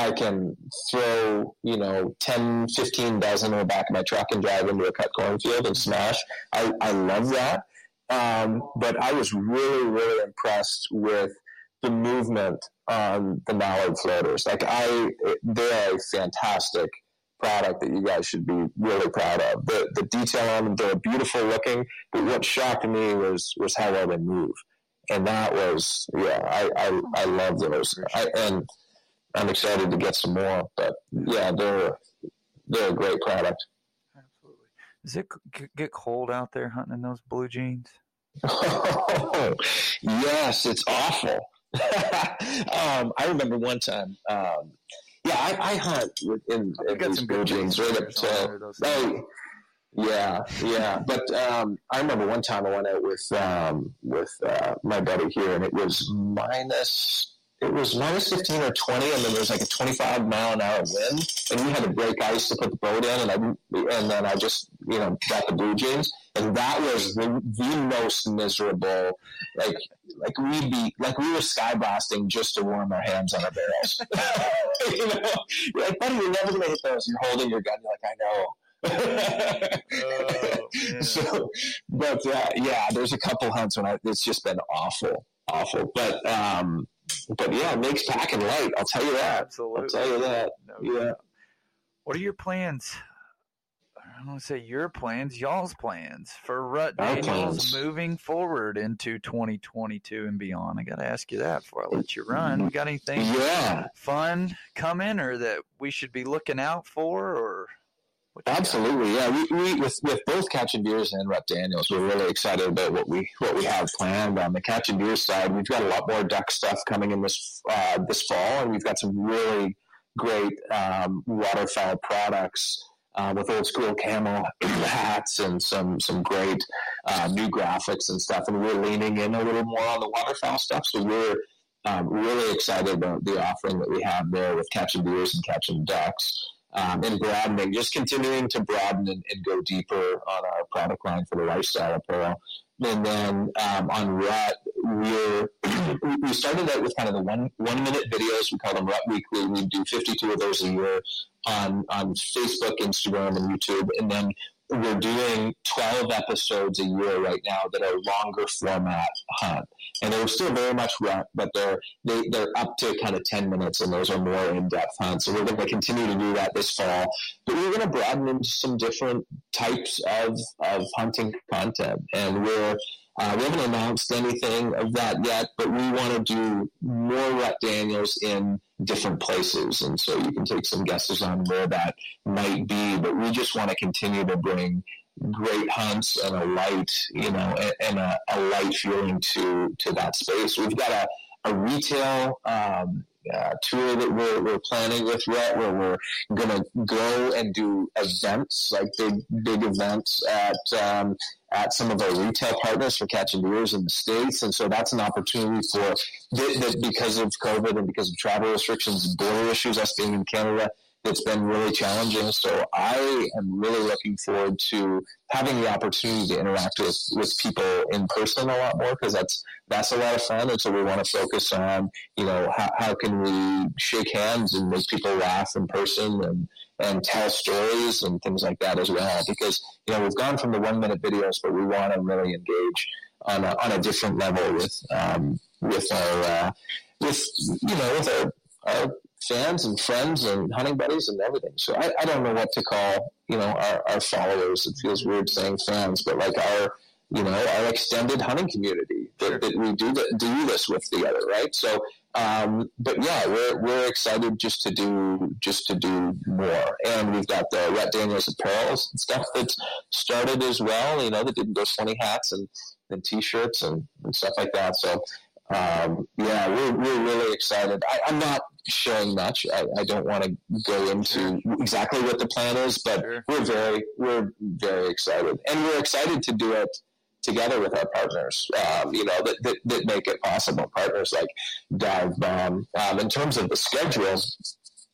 I can throw, you know, 10, 15 dozen in the back of my truck and drive into a cut cornfield and smash. I, I love that. Um, but I was really, really impressed with the movement on the mallard floaters. Like I, they're a fantastic product that you guys should be really proud of. The the detail on them, they're beautiful looking. But what shocked me was was how well they move, and that was yeah, I I, I love those. I, and I'm excited to get some more. But yeah, they're they're a great product. Absolutely. Does it get cold out there hunting in those blue jeans? Oh, (laughs) yes, it's awful. (laughs) um, I remember one time. Um, yeah, I, I hunt in, in these blue jeans right up to. Oh, yeah, yeah. But um, I remember one time I went out with um, with uh, my buddy here, and it was minus it was minus 15 or 20, and then there was like a 25 mile an hour wind, and we had to break ice to put the boat in, and I and then I just you know got the blue jeans, and that was the, the most miserable. Like like we'd be like we were sky blasting just to warm our hands on our barrels. (laughs) you know, you're like buddy, you're never gonna hit those. You're holding your gun. You're like, I know. oh, (laughs) so, but uh, yeah, there's a couple hunts when I, it's just been awful, awful. But um, but yeah, it makes packing light. I'll tell you that. Absolutely. I'll tell you that. No, yeah. What are your plans? I don't want to say your plans, y'all's plans for Rut Daniels moving forward into 2022 and beyond. I got to ask you that before I let you run. Mm-hmm. We got anything yeah. fun coming or that we should be looking out for or Absolutely, yeah. We, we with with both Catching Deers and Rut Daniels, we're really excited about what we what we have planned on the Catching Deers side. We've got a lot more duck stuff coming in this uh, this fall, and we've got some really great um, waterfowl products uh, with old school camel (clears throat) hats and some some great uh, new graphics and stuff. And we're leaning in a little more on the waterfowl stuff, so we're um, really excited about the offering that we have there with Catching Deers and Catching Ducks um, and broadening, just continuing to broaden and, and, go deeper on our product line for the lifestyle apparel. And then um, on Rut, we're (clears throat) we started out with kind of the one one minute videos. We call them Rut Weekly. We do 52 of those a year on on Facebook, Instagram, and YouTube. And then we're doing 12 episodes a year right now that are longer format hunt. And they're still very much rut but they're they, they're up to kind of 10 minutes and those are more in-depth hunts. So we're going to continue to do that this fall. But we're going to broaden into some different types of, of hunting content. And we're uh, we haven't announced anything of that yet, but we want to do more Rut Daniels in different places. And so you can take some guesses on where that might be. But we just want to continue to bring great hunts and a light, you know, and, a, a, light feeling to to that space. We've got a, a retail um, uh, tour that we're, we're planning with Rut, where we're to go and do events, like big big events at um, at some of our retail partners for catching deers in the states, and so that's an opportunity for that, because of COVID and because of travel restrictions and border issues, us being in Canada it's been really challenging. So I am really looking forward to having the opportunity to interact with, with people in person a lot more because that's that's a lot of fun. And so we want to focus on you know how, how can we shake hands and make people laugh in person and and tell stories and things like that as well. Because you know we've gone from the one minute videos, but we want to really engage on a, on a different level with um, with our uh, with you know with our, our fans and friends and hunting buddies and everything. So I, I don't know what to call, you know, our, our followers. It feels weird saying fans, but like our, you know, our extended hunting community that, sure. that we do, the, do this with together, right? So, um, but yeah, we're, we're excited just to do, just to do more. And we've got the Rut Daniels apparel stuff that's started as well, you know, that did those funny hats and, and t-shirts and, and stuff like that. So, um, yeah, we're, we're really excited. I, am not showing much. I, I don't want to go into exactly what the plan is, but sure. we're very we're very excited, and we're excited to do it together with our partners. Um, you know that, that, that make it possible. Partners like Dive Bomb. Um, in terms of the schedule,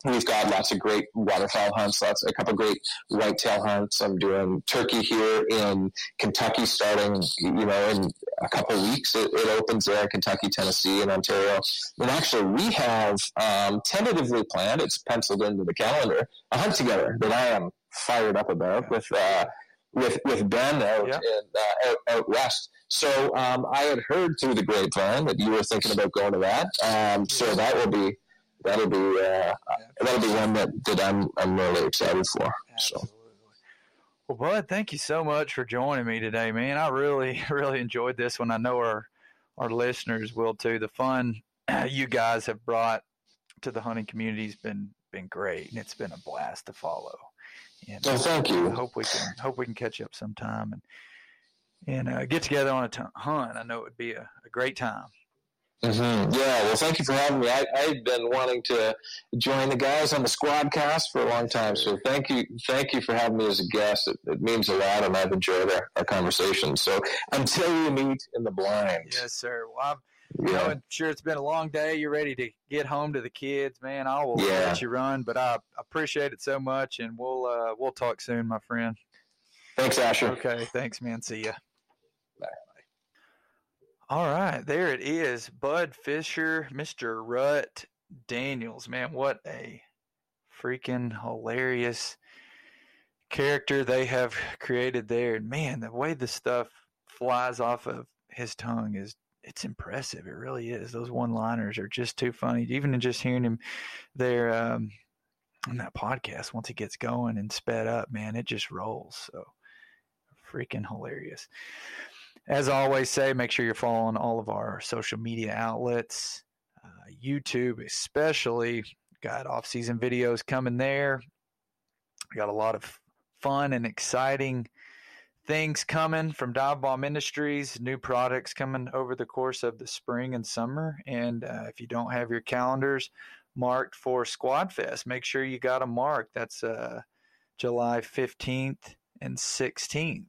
We've got lots of great waterfowl hunts, lots a couple great whitetail hunts. I'm doing turkey here in Kentucky starting, you know, in a couple weeks. It, it opens there in Kentucky, Tennessee, and Ontario. And actually, we have um, tentatively planned, it's penciled into the calendar, a hunt together that I am fired up about with uh, with with Ben out yeah. in, uh, out, out, west. So um, I had heard through the grapevine that you were thinking about going to that. Um, so that will be that'll be uh, that'll be one that, that I'm I'm really excited for. Absolutely. So. Well, Bud, thank you so much for joining me today, man. I really, (laughs) really enjoyed this one. I know our our listeners will too. The fun (clears throat) you guys have brought to the hunting community has been been great, and it's been a blast to follow. And oh, thank you. I hope we can hope we can catch up sometime and and uh, get together on a t- hunt. I know it would be a, a great time. Mm-hmm. Yeah, well, thank you for having me. I, I've been wanting to join the guys on the Squadcast for a long time, so thank you, thank you for having me as a guest. It, it means a lot, and I've enjoyed our, our conversation. So until we meet in the blind, yes, sir. Well, I'm, yeah. I'm sure it's been a long day. You're ready to get home to the kids, man. I will yeah. let you run, but I appreciate it so much, and we'll uh, we'll talk soon, my friend. Thanks, Asher. Okay, thanks, man. See ya. All right, there it is. Bud Fisher, Mr. Rut Daniels. Man, what a freaking hilarious character they have created there. And man, the way the stuff flies off of his tongue is it's impressive. It really is. Those one-liners are just too funny. Even in just hearing him there um, on that podcast, once he gets going and sped up, man, it just rolls. So freaking hilarious as I always say, make sure you're following all of our social media outlets, uh, YouTube especially. Got off season videos coming there. Got a lot of fun and exciting things coming from Dive Bomb Industries, new products coming over the course of the spring and summer. And uh, if you don't have your calendars marked for Squad Fest, make sure you got them marked. That's uh, July 15th and 16th.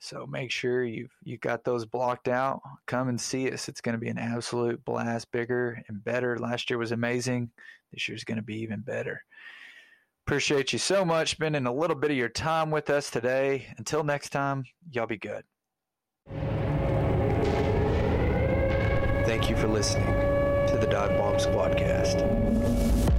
So make sure you've you got those blocked out. Come and see us. It's going to be an absolute blast, bigger and better. Last year was amazing. This year's going to be even better. Appreciate you so much spending a little bit of your time with us today. Until next time, y'all be good. Thank you for listening to the Dive Bomb Squadcast.